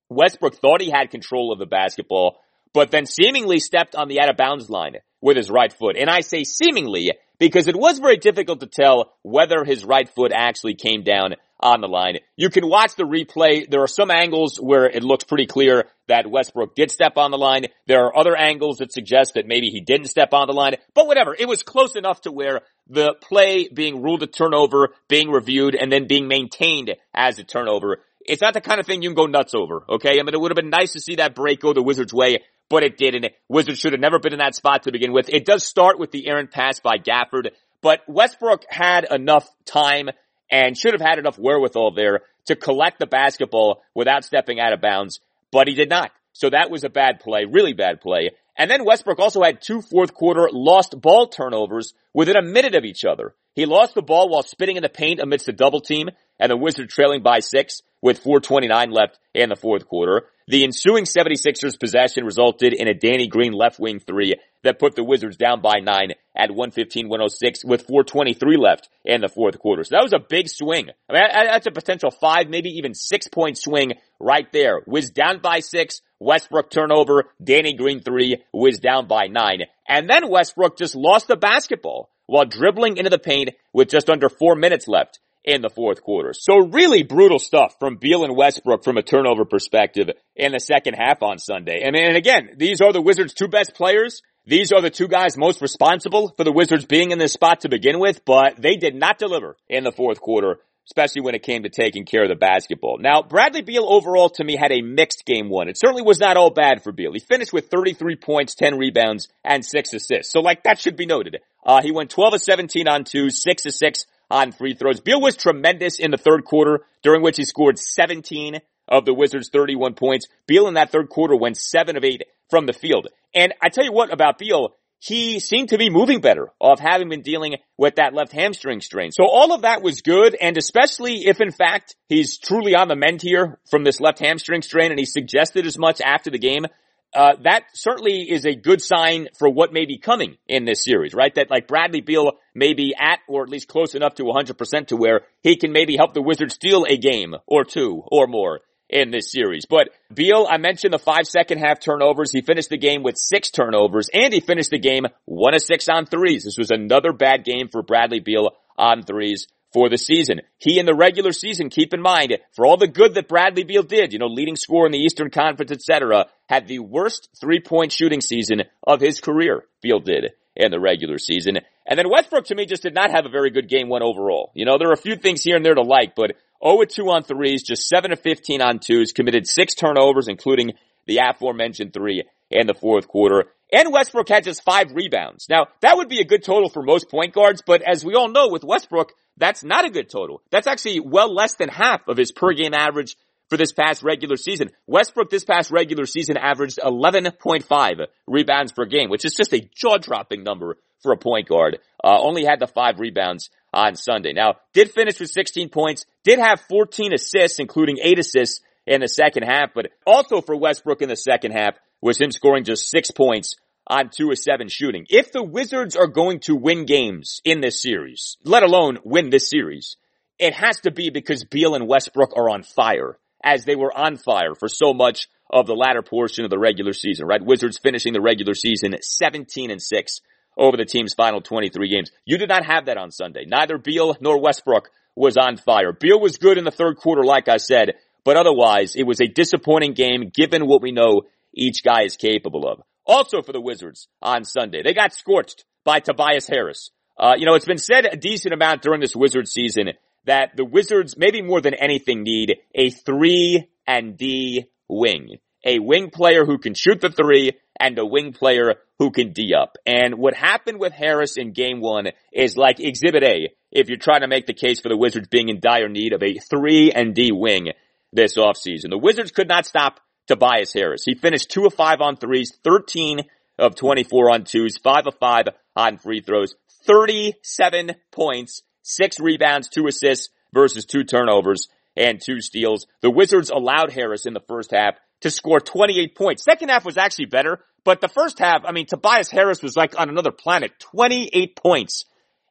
Westbrook thought he had control of the basketball, but then seemingly stepped on the out of bounds line with his right foot. And I say seemingly because it was very difficult to tell whether his right foot actually came down on the line. You can watch the replay. There are some angles where it looks pretty clear that Westbrook did step on the line. There are other angles that suggest that maybe he didn't step on the line, but whatever. It was close enough to where the play being ruled a turnover, being reviewed, and then being maintained as a turnover. It's not the kind of thing you can go nuts over, okay? I mean, it would have been nice to see that break go the Wizards way, but it didn't. Wizards should have never been in that spot to begin with. It does start with the errant pass by Gafford, but Westbrook had enough time and should have had enough wherewithal there to collect the basketball without stepping out of bounds, but he did not. So that was a bad play, really bad play. And then Westbrook also had two fourth quarter lost ball turnovers within a minute of each other. He lost the ball while spitting in the paint amidst a double team and the Wizards trailing by six with 429 left in the fourth quarter. The ensuing 76ers possession resulted in a Danny Green left wing three that put the Wizards down by nine at 115-106 with 423 left in the fourth quarter. So that was a big swing. I mean, that's a potential five, maybe even six point swing right there. Wiz down by six, Westbrook turnover, Danny Green three, Wiz down by nine. And then Westbrook just lost the basketball while dribbling into the paint with just under four minutes left in the fourth quarter. So really brutal stuff from Beal and Westbrook from a turnover perspective in the second half on Sunday. Mean, and again, these are the Wizards' two best players. These are the two guys most responsible for the Wizards being in this spot to begin with, but they did not deliver in the fourth quarter, especially when it came to taking care of the basketball. Now, Bradley Beal overall to me had a mixed game one. It certainly was not all bad for Beal. He finished with 33 points, 10 rebounds, and 6 assists. So like that should be noted. Uh, he went 12 of 17 on 2, 6 of 6 on free throws. Beal was tremendous in the third quarter, during which he scored 17 of the Wizards' 31 points. Beal in that third quarter went 7 of 8 from the field. And I tell you what about Beal, he seemed to be moving better off having been dealing with that left hamstring strain. So all of that was good, and especially if in fact he's truly on the mend here from this left hamstring strain, and he suggested as much after the game, uh, that certainly is a good sign for what may be coming in this series, right? That like Bradley Beal may be at or at least close enough to 100% to where he can maybe help the Wizards steal a game or two or more in this series. But Beal, I mentioned the five second half turnovers. He finished the game with six turnovers and he finished the game one of six on threes. This was another bad game for Bradley Beal on threes for the season. He in the regular season, keep in mind, for all the good that Bradley Beal did, you know, leading score in the Eastern Conference, etc., had the worst three-point shooting season of his career. Beal did in the regular season. And then Westbrook to me just did not have a very good game one overall. You know, there are a few things here and there to like, but 0 2 on threes, just 7 of 15 on twos, committed six turnovers, including the aforementioned three in the fourth quarter. And Westbrook had just five rebounds. Now, that would be a good total for most point guards, but as we all know with Westbrook, that's not a good total. That's actually well less than half of his per game average for this past regular season. Westbrook this past regular season averaged 11.5 rebounds per game, which is just a jaw dropping number for a point guard. Uh, only had the five rebounds on Sunday. Now, did finish with 16 points, did have 14 assists, including eight assists in the second half, but also for Westbrook in the second half was him scoring just six points on two of seven shooting. If the Wizards are going to win games in this series, let alone win this series, it has to be because Beal and Westbrook are on fire as they were on fire for so much of the latter portion of the regular season, right? Wizards finishing the regular season 17 and 6 over the team's final 23 games. You did not have that on Sunday. Neither Beal nor Westbrook was on fire. Beal was good in the third quarter, like I said, but otherwise it was a disappointing game given what we know each guy is capable of. Also for the Wizards on Sunday, they got scorched by Tobias Harris. Uh, you know, it's been said a decent amount during this Wizards season that the Wizards, maybe more than anything, need a three and D wing. A wing player who can shoot the three and a wing player who can D up. And what happened with Harris in game one is like exhibit A if you're trying to make the case for the Wizards being in dire need of a three and D wing this offseason. The Wizards could not stop Tobias Harris. He finished two of five on threes, 13 of 24 on twos, five of five on free throws, 37 points, six rebounds, two assists versus two turnovers and two steals. The Wizards allowed Harris in the first half to score 28 points. Second half was actually better, but the first half, I mean, Tobias Harris was like on another planet. 28 points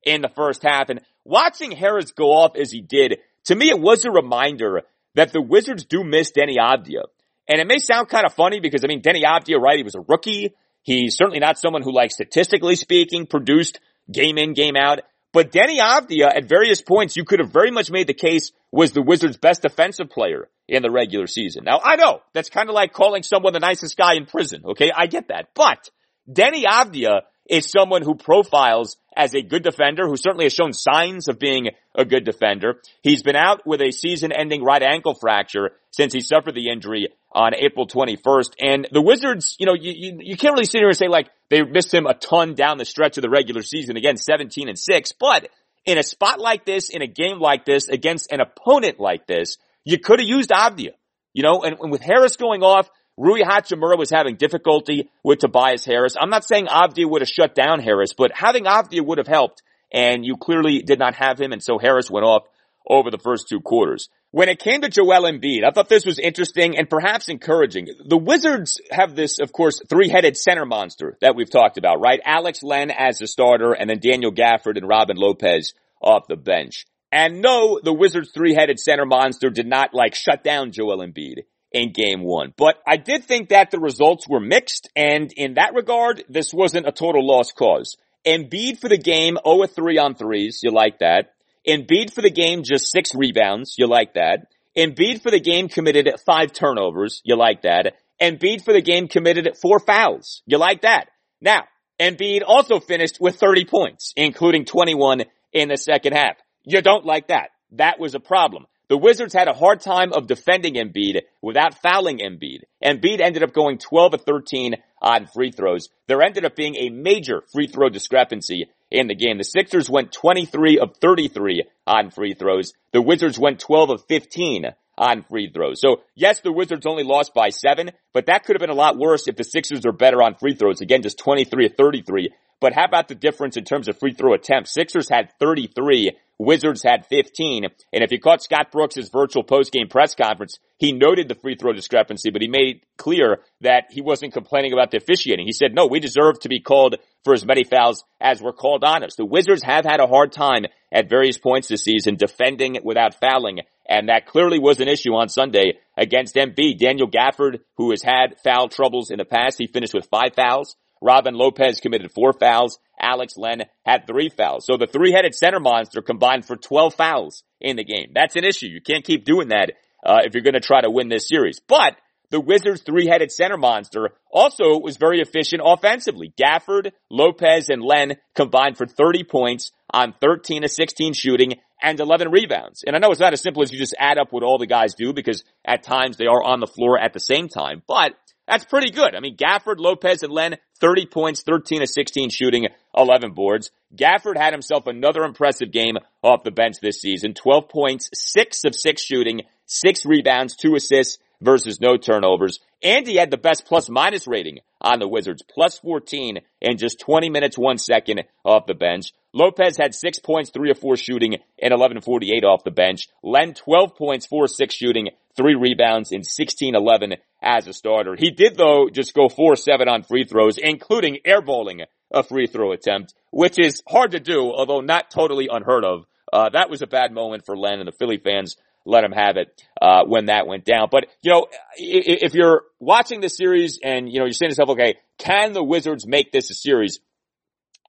in the first half. And watching Harris go off as he did, to me, it was a reminder that the Wizards do miss Deni Avdija. And it may sound kind of funny because, I mean, Deni Avdija, right, he was a rookie. He's certainly not someone who, like, statistically speaking, produced game in, game out. But Deni Avdija, uh, at various points, you could have very much made the case was the Wizards' best defensive player in the regular season. Now, I know that's kind of like calling someone the nicest guy in prison. Okay, I get that, but Deni Avdija uh, is someone who profiles as a good defender, who certainly has shown signs of being a good defender. He's been out with a season-ending right ankle fracture since he suffered the injury on April 21st. And the Wizards, you know, you, you, you, can't really sit here and say like they missed him a ton down the stretch of the regular season. Again, 17 and 6. But in a spot like this, in a game like this, against an opponent like this, you could have used Avdija. You know, and, and with Harris going off, Rui Hachimura was having difficulty with Tobias Harris. I'm not saying Avdija would have shut down Harris, but having Avdija would have helped. And you clearly did not have him, and so Harris went off over the first two quarters. When it came to Joel Embiid, I thought this was interesting and perhaps encouraging. The Wizards have this, of course, three-headed center monster that we've talked about, right? Alex Len as the starter and then Daniel Gafford and Robin Lopez off the bench. And no, the Wizards three-headed center monster did not like shut down Joel Embiid in game one. But I did think that the results were mixed and in that regard, this wasn't a total lost cause. Embiid for the game, 0 3 on threes. You like that. Embiid for the game, just six rebounds. You like that. Embiid for the game committed five turnovers. You like that. Embiid for the game committed four fouls. You like that. Now, Embiid also finished with 30 points, including 21 in the second half. You don't like that. That was a problem. The Wizards had a hard time of defending Embiid without fouling Embiid. Embiid ended up going 12 of 13 on free throws. There ended up being a major free throw discrepancy in the game. The Sixers went 23 of 33 on free throws. The Wizards went 12 of 15 on free throws. So yes, the Wizards only lost by seven, but that could have been a lot worse if the Sixers are better on free throws. Again, just 23 of 33. But how about the difference in terms of free throw attempts? Sixers had 33. Wizards had 15. And if you caught Scott Brooks' virtual post-game press conference, he noted the free throw discrepancy, but he made it clear that he wasn't complaining about the officiating. He said, no, we deserve to be called for as many fouls as were called on us. The Wizards have had a hard time at various points this season defending without fouling, and that clearly was an issue on Sunday against Embiid. Daniel Gafford, who has had foul troubles in the past, he finished with five fouls. Robin Lopez committed four fouls. Alex Len had three fouls. So the three-headed center monster combined for 12 fouls in the game. That's an issue. You can't keep doing that uh, if you're going to try to win this series. But the Wizards' three-headed center monster also was very efficient offensively. Gafford, Lopez, and Len combined for 30 points on 13 to 16 shooting and 11 rebounds. And I know it's not as simple as you just add up what all the guys do because at times they are on the floor at the same time, but that's pretty good. I mean, Gafford, Lopez, and Len, 30 points, 13 to 16 shooting, 11 boards. Gafford had himself another impressive game off the bench this season. 12 points, 6 of 6 shooting, 6 rebounds, 2 assists versus no turnovers. And he had the best plus minus rating on the Wizards, plus 14 in just 20 minutes, 1 second off the bench. Lopez had 6 points, 3 of 4 shooting, and 11.48 off the bench. Len, 12 points, 4 6 shooting, 3 rebounds, in 16-11 as a starter. He did though just go 4-7 on free throws, including airballing a free throw attempt, which is hard to do, although not totally unheard of. Uh, that was a bad moment for Len and the Philly fans let him have it, uh, when that went down. But, you know, if you're watching the series and, you know, you're saying to yourself, okay, can the Wizards make this a series?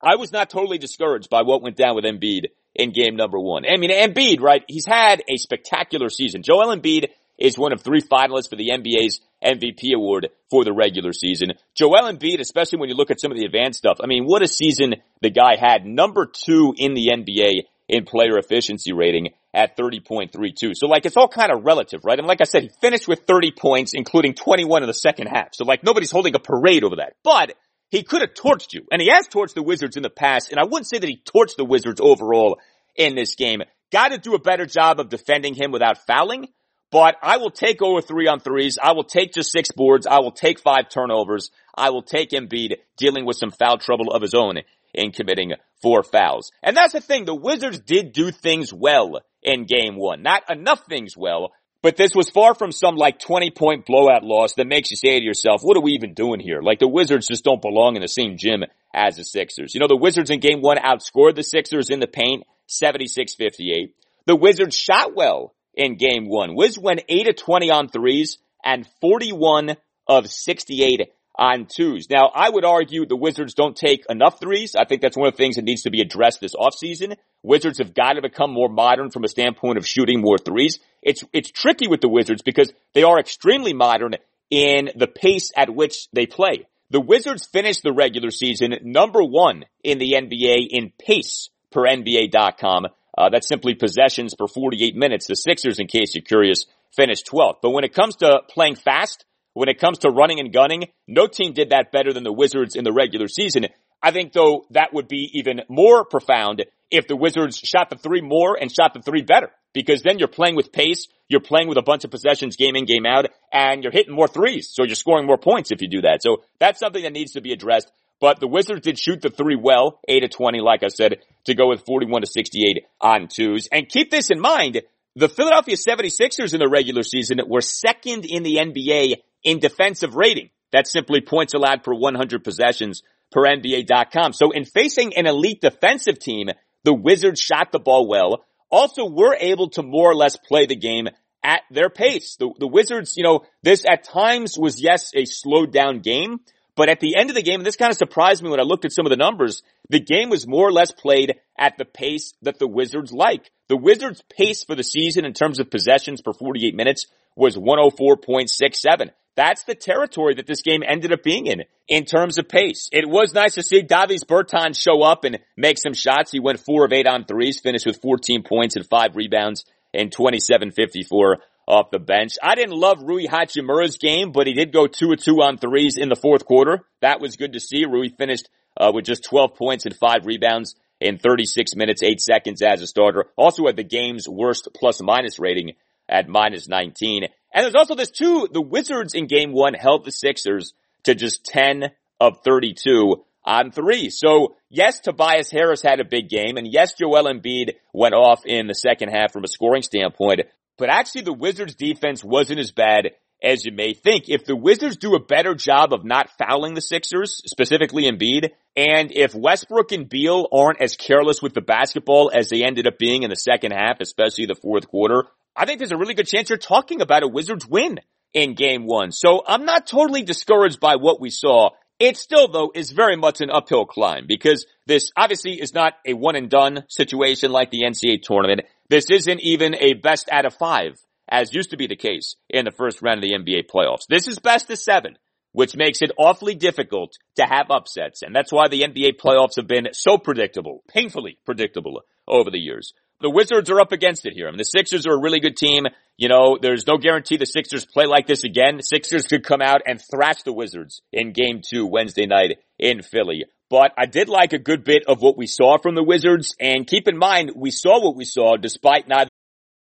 I was not totally discouraged by what went down with Embiid in game number one. I mean, Embiid, right? He's had a spectacular season. Joel Embiid is one of three finalists for the NBA's MVP award for the regular season. Joel Embiid, especially when you look at some of the advanced stuff, I mean, what a season the guy had. Number two in the NBA in player efficiency rating at 30.32. So like, it's all kind of relative, right? And like I said, he finished with 30 points, including 21 in the second half. So like, nobody's holding a parade over that. But he could have torched you. And he has torched the Wizards in the past. And I wouldn't say that he torched the Wizards overall in this game. Got to do a better job of defending him without fouling. But I will take over three on threes. I will take just six boards. I will take five turnovers. I will take Embiid dealing with some foul trouble of his own in committing four fouls. And that's the thing. The Wizards did do things well in game one. Not enough things well, but this was far from some like 20 point blowout loss that makes you say to yourself, what are we even doing here? Like the Wizards just don't belong in the same gym as the Sixers. You know, the Wizards in game one outscored the Sixers in the paint 76-58. The Wizards shot well in game one. Wiz went 8 of 20 on threes and 41 of 68 on twos. Now, I would argue the Wizards don't take enough threes. I think that's one of the things that needs to be addressed this offseason. Wizards have got to become more modern from a standpoint of shooting more threes. It's, it's tricky with the Wizards because they are extremely modern in the pace at which they play. The Wizards finished the regular season number one in the NBA in pace per NBA.com. Uh, that's simply possessions per 48 minutes. The Sixers, in case you're curious, finished 12th. But when it comes to playing fast, when it comes to running and gunning, no team did that better than the Wizards in the regular season. I think though that would be even more profound if the Wizards shot the three more and shot the three better. Because then you're playing with pace, you're playing with a bunch of possessions game in, game out, and you're hitting more threes. So you're scoring more points if you do that. So that's something that needs to be addressed. But the Wizards did shoot the three well, 8 to 20, like I said, to go with 41 to 68 on twos. And keep this in mind, the Philadelphia 76ers in the regular season were second in the NBA in defensive rating. That's simply points allowed per 100 possessions per NBA.com. So in facing an elite defensive team, the Wizards shot the ball well. Also were able to more or less play the game at their pace. The, the Wizards, you know, this at times was yes, a slowed down game, but at the end of the game, and this kind of surprised me when I looked at some of the numbers, the game was more or less played at the pace that the Wizards like. The Wizards pace for the season in terms of possessions per 48 minutes was 104.67. That's the territory that this game ended up being in, in terms of pace. It was nice to see Davis Bertans show up and make some shots. He went four of eight on threes, finished with 14 points and five rebounds and 27-54 off the bench. I didn't love Rui Hachimura's game, but he did go two of two on threes in the fourth quarter. That was good to see. Rui finished uh, with just 12 points and five rebounds in 36 minutes, 8 seconds as a starter. Also had the game's worst plus minus rating at minus 19. And there's also this too, the Wizards in game one held the Sixers to just 10 of 32 on three. So yes, Tobias Harris had a big game and yes, Joel Embiid went off in the second half from a scoring standpoint, but actually the Wizards defense wasn't as bad as you may think. If the Wizards do a better job of not fouling the Sixers, specifically Embiid, and if Westbrook and Beal aren't as careless with the basketball as they ended up being in the second half, especially the fourth quarter, I think there's a really good chance you're talking about a Wizards win in game one. So I'm not totally discouraged by what we saw. It still though is very much an uphill climb because this obviously is not a one and done situation like the NCAA tournament. This isn't even a best out of five as used to be the case in the first round of the NBA playoffs. This is best of seven, which makes it awfully difficult to have upsets. And that's why the NBA playoffs have been so predictable, painfully predictable over the years. The Wizards are up against it here. I mean, the Sixers are a really good team. You know, there's no guarantee the Sixers play like this again. Sixers could come out and thrash the Wizards in game two Wednesday night in Philly. But I did like a good bit of what we saw from the Wizards. And keep in mind, we saw what we saw despite not.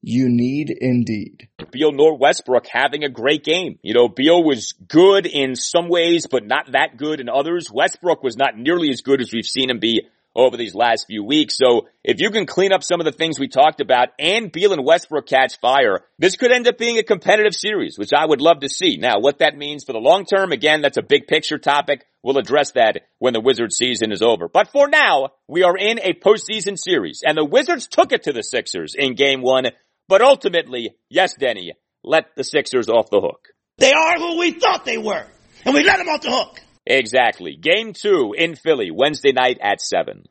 You need Indeed. Beal nor Westbrook having a great game. You know, Beal was good in some ways, but not that good in others. Westbrook was not nearly as good as we've seen him be over these last few weeks. So if you can clean up some of the things we talked about and Beal and Westbrook catch fire, this could end up being a competitive series, which I would love to see. Now, what that means for the long term, again, that's a big picture topic. We'll address that when the Wizards season is over. But for now, we are in a postseason series and the Wizards took it to the Sixers in game one, but ultimately, yes, Denny, let the Sixers off the hook. They are who we thought they were. And we let them off the hook. Exactly. Game two in Philly, Wednesday night at seven.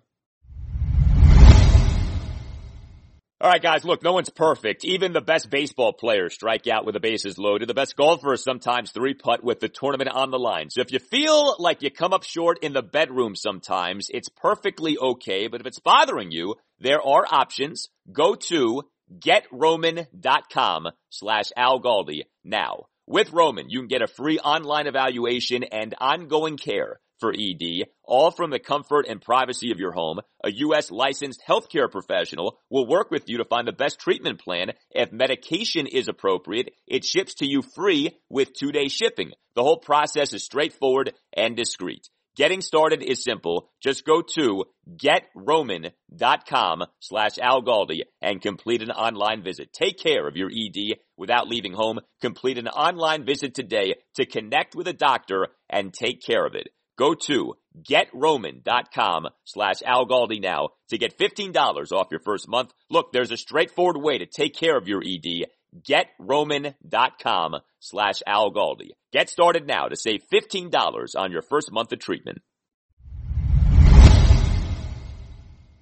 All right, guys, look, no one's perfect. Even the best baseball players strike out with the bases loaded. The best golfers sometimes three putt with the tournament on the line. So if you feel like you come up short in the bedroom sometimes, it's perfectly okay. But if it's bothering you, there are options. Go to getroman.com slash Al Galdi now. With Roman, you can get a free online evaluation and ongoing care for ED, all from the comfort and privacy of your home. A U.S. licensed healthcare professional will work with you to find the best treatment plan. If medication is appropriate, it ships to you free with two day shipping. The whole process is straightforward and discreet. Getting started is simple. Just go to getroman.com slash algaldi and complete an online visit. Take care of your ED without leaving home. Complete an online visit today to connect with a doctor and take care of it. Go to getroman.com slash algaldi now to get $15 off your first month. Look, there's a straightforward way to take care of your ED. Getroman.com slash algaldi. Get started now to save $15 on your first month of treatment.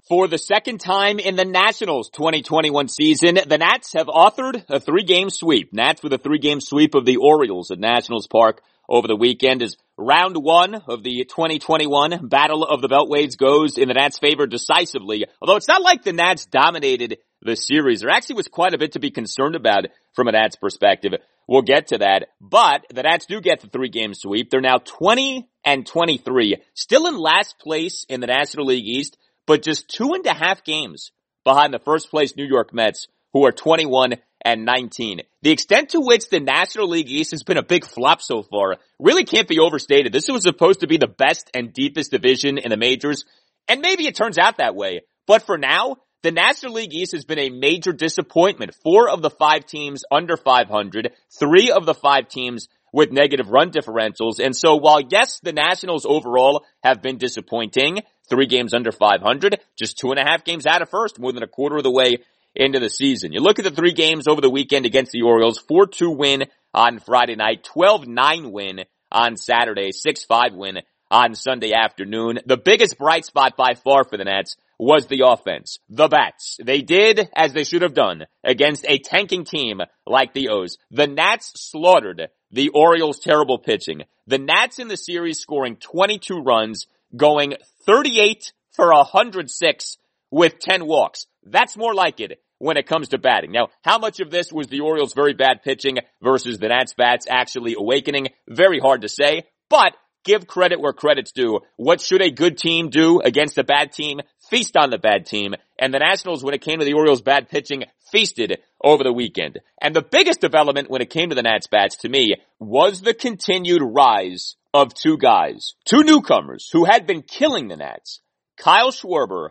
For the second time in the Nationals 2021 season, the Nats have authored a three-game sweep. Nats with a three-game sweep of the Orioles at Nationals Park over the weekend as round one of the 2021 Battle of the Beltways goes in the Nats' favor decisively. Although it's not like the Nats dominated the series. There actually was quite a bit to be concerned about from a Nats perspective. We'll get to that. But the Nats do get the three game sweep. They're now 20 and 23, still in last place in the National League East, but just two and a half games behind the first place New York Mets, who are 21 and 19. The extent to which the National League East has been a big flop so far really can't be overstated. This was supposed to be the best and deepest division in the majors, and maybe it turns out that way. But for now, the National League East has been a major disappointment. Four of the five teams under 500, three of the five teams with negative run differentials. And so while yes, the Nationals overall have been disappointing, three games under 500, just two and a half games out of first, more than a quarter of the way into the season. You look at the three games over the weekend against the Orioles, 4-2 win on Friday night, 12-9 win on Saturday, 6-5 win on Sunday afternoon. The biggest bright spot by far for the Nats was the offense. The Bats. They did as they should have done against a tanking team like the O's. The Nats slaughtered the Orioles' terrible pitching. The Nats in the series scoring 22 runs, going 38 for 106 with 10 walks. That's more like it when it comes to batting. Now, how much of this was the Orioles' very bad pitching versus the Nats bats actually awakening? Very hard to say, but give credit where credit's due. What should a good team do against a bad team? Feast on the bad team. And the Nationals, when it came to the Orioles' bad pitching, feasted over the weekend. And the biggest development when it came to the Nats bats to me was the continued rise of two guys, two newcomers who had been killing the Nats. Kyle Schwarber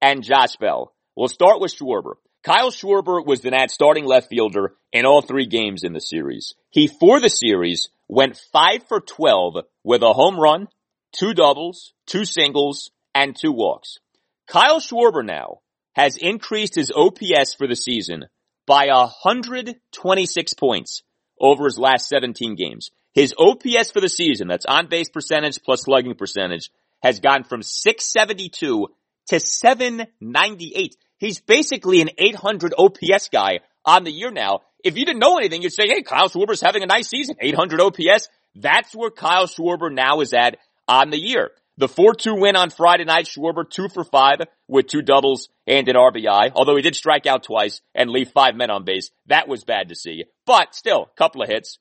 and Josh Bell. We'll start with Schwarber. Kyle Schwarber was the Nats starting left fielder in all three games in the series. He, for the series, went 5 for 12 with a home run, two doubles, two singles, and two walks. Kyle Schwarber now has increased his OPS for the season by 126 points over his last 17 games. His OPS for the season, that's on base percentage plus slugging percentage, has gone from 672 to 798. He's basically an 800 OPS guy on the year now. if you didn't know anything, you'd say, hey, Kyle Schwarber's having a nice season, 800 OPS. That's where Kyle Schwarber now is at on the year. The 4-2 win on Friday night, Schwarber two for five with two doubles and an RBI, although he did strike out twice and leave five men on base. That was bad to see. But still, a couple of hits.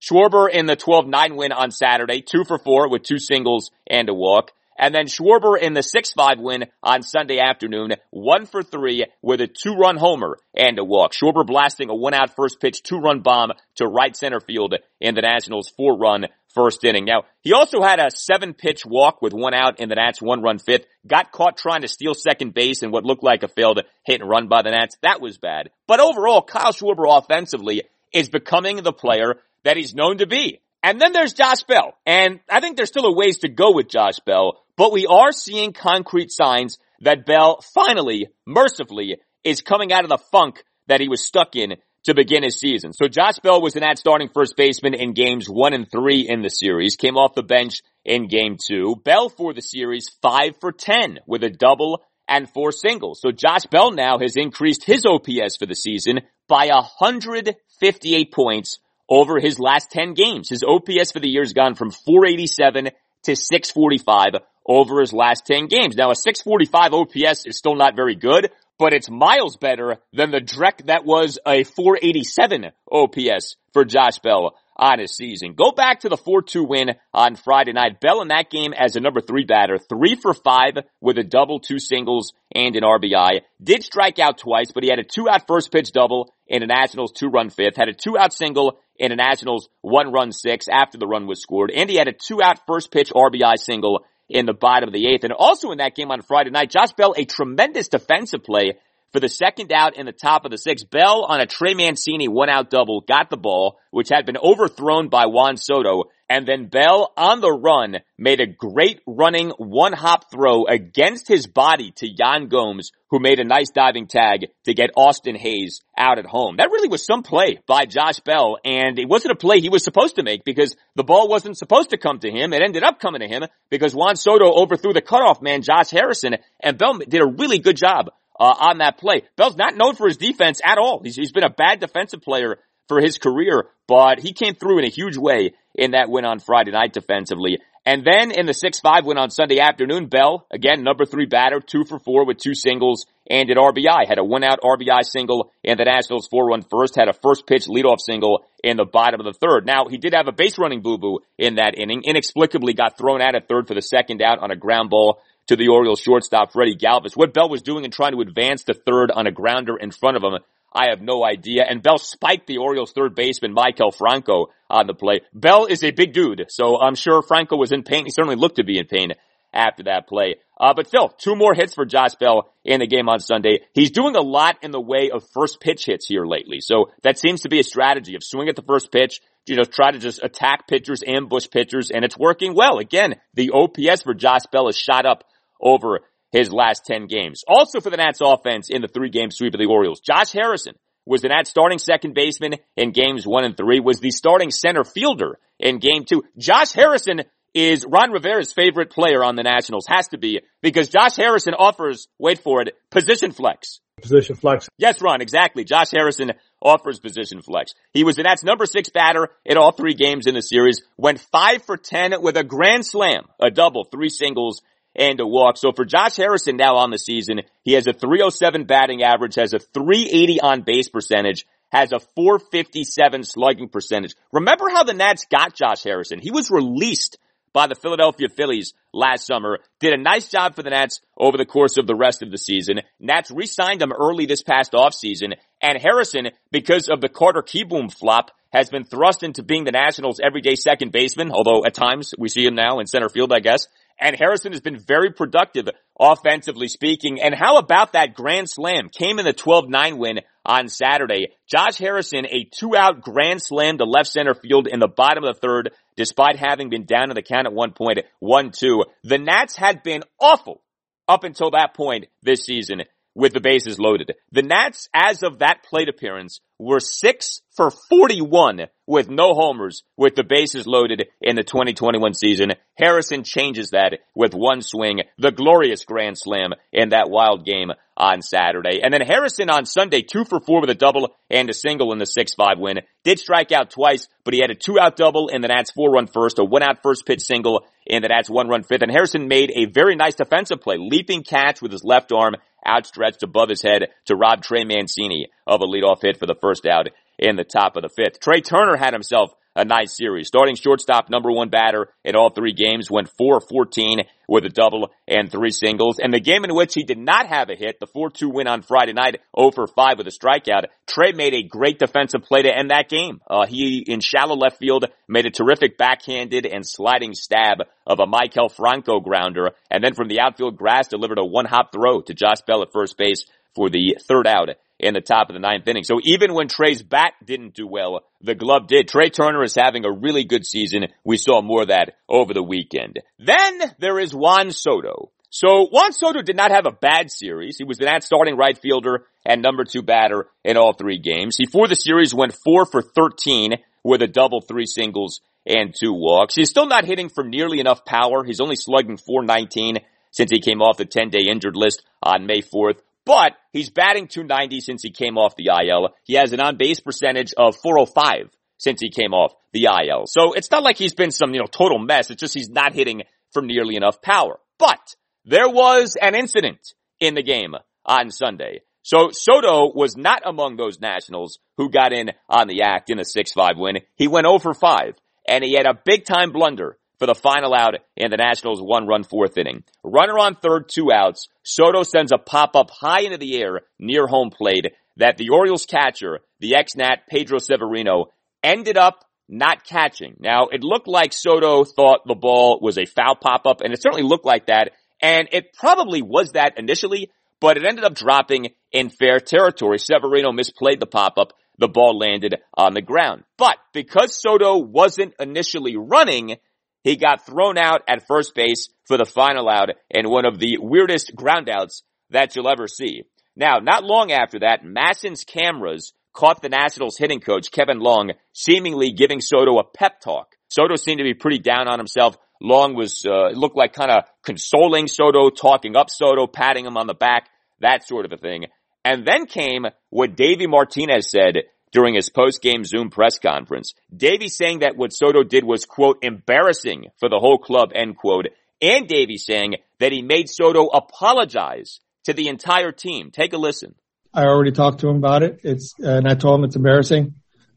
Schwarber in the 12-9 win on Saturday, two for four with two singles and a walk. And then Schwarber in the 6-5 win on Sunday afternoon, one for three with a two-run homer and a walk. Schwarber blasting a one-out first pitch two-run bomb to right center field in the Nationals four-run first inning. Now, he also had a seven-pitch walk with one out in the Nats one-run fifth. Got caught trying to steal second base in what looked like a failed hit and run by the Nats. That was bad. But overall, Kyle Schwarber offensively is becoming the player that he's known to be. And then there's Josh Bell. And I think there's still a ways to go with Josh Bell, but we are seeing concrete signs that Bell finally, mercifully, is coming out of the funk that he was stuck in to begin his season. So Josh Bell was an at starting first baseman in games one and three in the series, came off the bench in game two. Bell for the series, five for 10 with a double and four singles. So Josh Bell now has increased his OPS for the season by 158 points over his last 10 games. His OPS for the year has gone from 487 to 645 over his last 10 games. Now a 645 OPS is still not very good, but it's miles better than the dreck that was a 487 OPS for Josh Bell on his season. Go back to the 4-2 win on Friday night. Bell in that game as a number three batter, three for five with a double, two singles, and an RBI. Did strike out twice, but he had a two out first pitch double in a Nationals two run fifth, had a two out single in a Nationals one run six after the run was scored, and he had a two out first pitch RBI single in the bottom of the eighth. And also in that game on Friday night, Josh Bell, a tremendous defensive play for the second out in the top of the sixth. Bell on a Trey Mancini one out double got the ball, which had been overthrown by Juan Soto. And then Bell on the run made a great running one hop throw against his body to Yan Gomes, who made a nice diving tag to get Austin Hays out at home. That really was some play by Josh Bell, and it wasn't a play he was supposed to make because the ball wasn't supposed to come to him. It ended up coming to him because Juan Soto overthrew the cutoff man, Josh Harrison, and Bell did a really good job uh, on that play. Bell's not known for his defense at all. He's, he's been a bad defensive player for his career, but he came through in a huge way in that win on Friday night defensively. And then in the 6-5 win on Sunday afternoon, Bell, again, number three batter, two for four with two singles and an RBI. Had a one out RBI single in the Nationals four run first, had a first pitch leadoff single in the bottom of the third. Now, he did have a base running boo boo in that inning, inexplicably got thrown out at third for the second out on a ground ball to the Orioles shortstop, Freddie Galvis. What Bell was doing in trying to advance to third on a grounder in front of him, I have no idea. And Bell spiked the Orioles third baseman, Maikel Franco, on the play. Bell is a big dude, so I'm sure Franco was in pain. He certainly looked to be in pain after that play. Uh, but Phil, two more hits for Josh Bell in the game on Sunday. He's doing a lot in the way of first pitch hits here lately. So that seems to be a strategy of swing at the first pitch, you know, try to just attack pitchers, ambush pitchers, and it's working well. Again, the OPS for Josh Bell is shot up over his last 10 games. Also for the Nats offense in the three game sweep of the Orioles, Josh Harrison was the Nats starting second baseman in games one and three, was the starting center fielder in game two. Josh Harrison is Ron Rivera's favorite player on the Nationals, has to be, because Josh Harrison offers, wait for it, position flex. Position flex. Yes, Ron, exactly. Josh Harrison offers position flex. He was the Nats number six batter in all three games in the series, went five for ten with a grand slam, a double, three singles, and a walk. So for Josh Harrison now on the season, he has a 307 batting average, has a 380 on base percentage, has a 457 slugging percentage. Remember how the Nats got Josh Harrison? He was released by the Philadelphia Phillies last summer. Did a nice job for the Nats over the course of the rest of the season. Nats re-signed him early this past offseason. And Harrison, because of the Carter Kieboom flop, has been thrust into being the Nationals' everyday second baseman, although at times we see him now in center field, I guess. And Harrison has been very productive offensively speaking. And how about that grand slam? Came in the 12-9 win on Saturday. Josh Harrison, a two-out grand slam to left center field in the bottom of the third, despite having been down in the count at one point, 1-2. The Nats had been awful up until that point this season. with the bases loaded. The Nats, as of that plate appearance, were six for 41 with no homers with the bases loaded in the 2021 season. Harrison changes that with one swing, the glorious grand slam in that wild game on Saturday. And then Harrison on Sunday, two for four with a double and a single in the 6-5 win. Did strike out twice, but he had a two out double in the Nats four run first, a one out first pitch single in the Nats one run fifth. And Harrison made a very nice defensive play, leaping catch with his left arm outstretched above his head to rob Trey Mancini of a leadoff hit for the first out in the top of the fifth. Trea Turner had himself a nice series. Starting shortstop, number one batter in all three games, went 4-14 with a double and three singles. And the game in which he did not have a hit, the 4-2 win on Friday night, 0 for 5 with a strikeout, Trea made a great defensive play to end that game. Uh, he, in shallow left field, made a terrific backhanded and sliding stab of a Maikel Franco grounder, and then from the outfield grass delivered a one-hop throw to Josh Bell at first base for the third out in the top of the ninth inning. So even when Trea's bat didn't do well, the glove did. Trea Turner is having a really good season. We saw more of that over the weekend. Then there is Juan Soto. So Juan Soto did not have a bad series. He was the Nats starting right fielder and number two batter in all three games. He for the series went four for 13 with a double, three singles, and two walks. He's still not hitting for nearly enough power. He's only slugging 419 since he came off the 10 day injured list on May 4th but he's batting 290 since he came off the IL. He has an on base percentage of 405 since he came off the IL. So it's not like he's been some, you know, total mess. It's just he's not hitting for nearly enough power. But there was an incident in the game on Sunday. So Soto was not among those Nationals who got in on the act in a 6-5 win. He went oh over 5 and he had a big time blunder for the final out in the Nationals one run fourth inning. Runner on third, two outs. Soto sends a pop up high into the air near home plate that the Orioles catcher, the ex-Nat Pedro Severino, ended up not catching. Now, it looked like Soto thought the ball was a foul pop up and it certainly looked like that. And it probably was that initially, but it ended up dropping in fair territory. Severino misplayed the pop up. The ball landed on the ground. But because Soto wasn't initially running, he got thrown out at first base for the final out and one of the weirdest groundouts that you'll ever see. Now, not long after that, MASN's cameras caught the Nationals hitting coach, Kevin Long, seemingly giving Soto a pep talk. Soto seemed to be pretty down on himself. Long was, uh, looked like kind of consoling Soto, talking up Soto, patting him on the back, that sort of a thing. And then came what Davey Martinez said during his post-game Zoom press conference. Davey saying that what Soto did was, quote, embarrassing for the whole club, end quote. And Davey saying that he made Soto apologize to the entire team. Take a listen. I already talked to him about it. It's, and I told him it's embarrassing,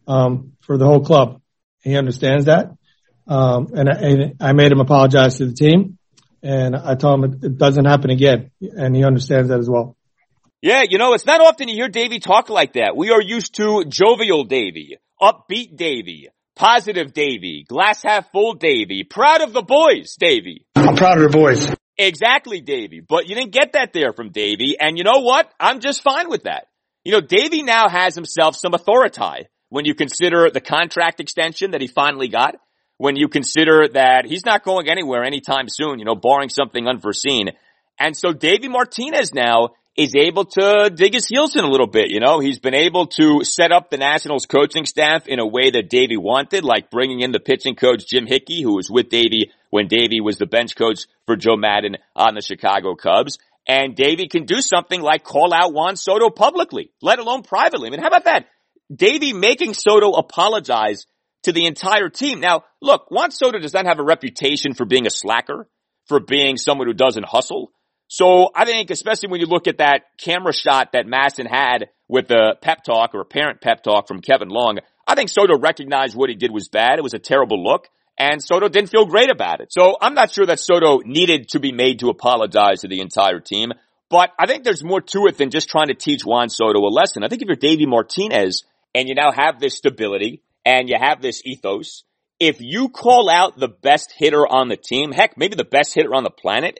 um, for the whole club. He understands that. Um, and I, and I made him apologize to the team and I told him it doesn't happen again. And he understands that as well. Yeah, you know, it's not often you hear Davey talk like that. We are used to jovial Davey, upbeat Davey, positive Davey, glass half full Davey, proud of the boys, Davey. I'm proud of the boys. Exactly, Davey. But you didn't get that there from Davey, And you know what? I'm just fine with that. You know, Davey now has himself some authority when you consider the contract extension that he finally got. When you consider that he's not going anywhere anytime soon, you know, barring something unforeseen. And so Davy Martinez now is able to dig his heels in a little bit. You know, he's been able to set up the Nationals coaching staff in a way that Davey wanted, like bringing in the pitching coach Jim Hickey, who was with Davey when Davey was the bench coach for Joe Maddon on the Chicago Cubs. And Davey can do something like call out Juan Soto publicly, let alone privately. I mean, how about that? Davey making Soto apologize to the entire team. Now, look, Juan Soto does not have a reputation for being a slacker, for being someone who doesn't hustle. So I think, especially when you look at that camera shot that MASN had with the pep talk or apparent pep talk from Kevin Long, I think Soto recognized what he did was bad. It was a terrible look. And Soto didn't feel great about it. So I'm not sure that Soto needed to be made to apologize to the entire team. But I think there's more to it than just trying to teach Juan Soto a lesson. I think if you're Davey Martinez and you now have this stability and you have this ethos, if you call out the best hitter on the team, heck, maybe the best hitter on the planet,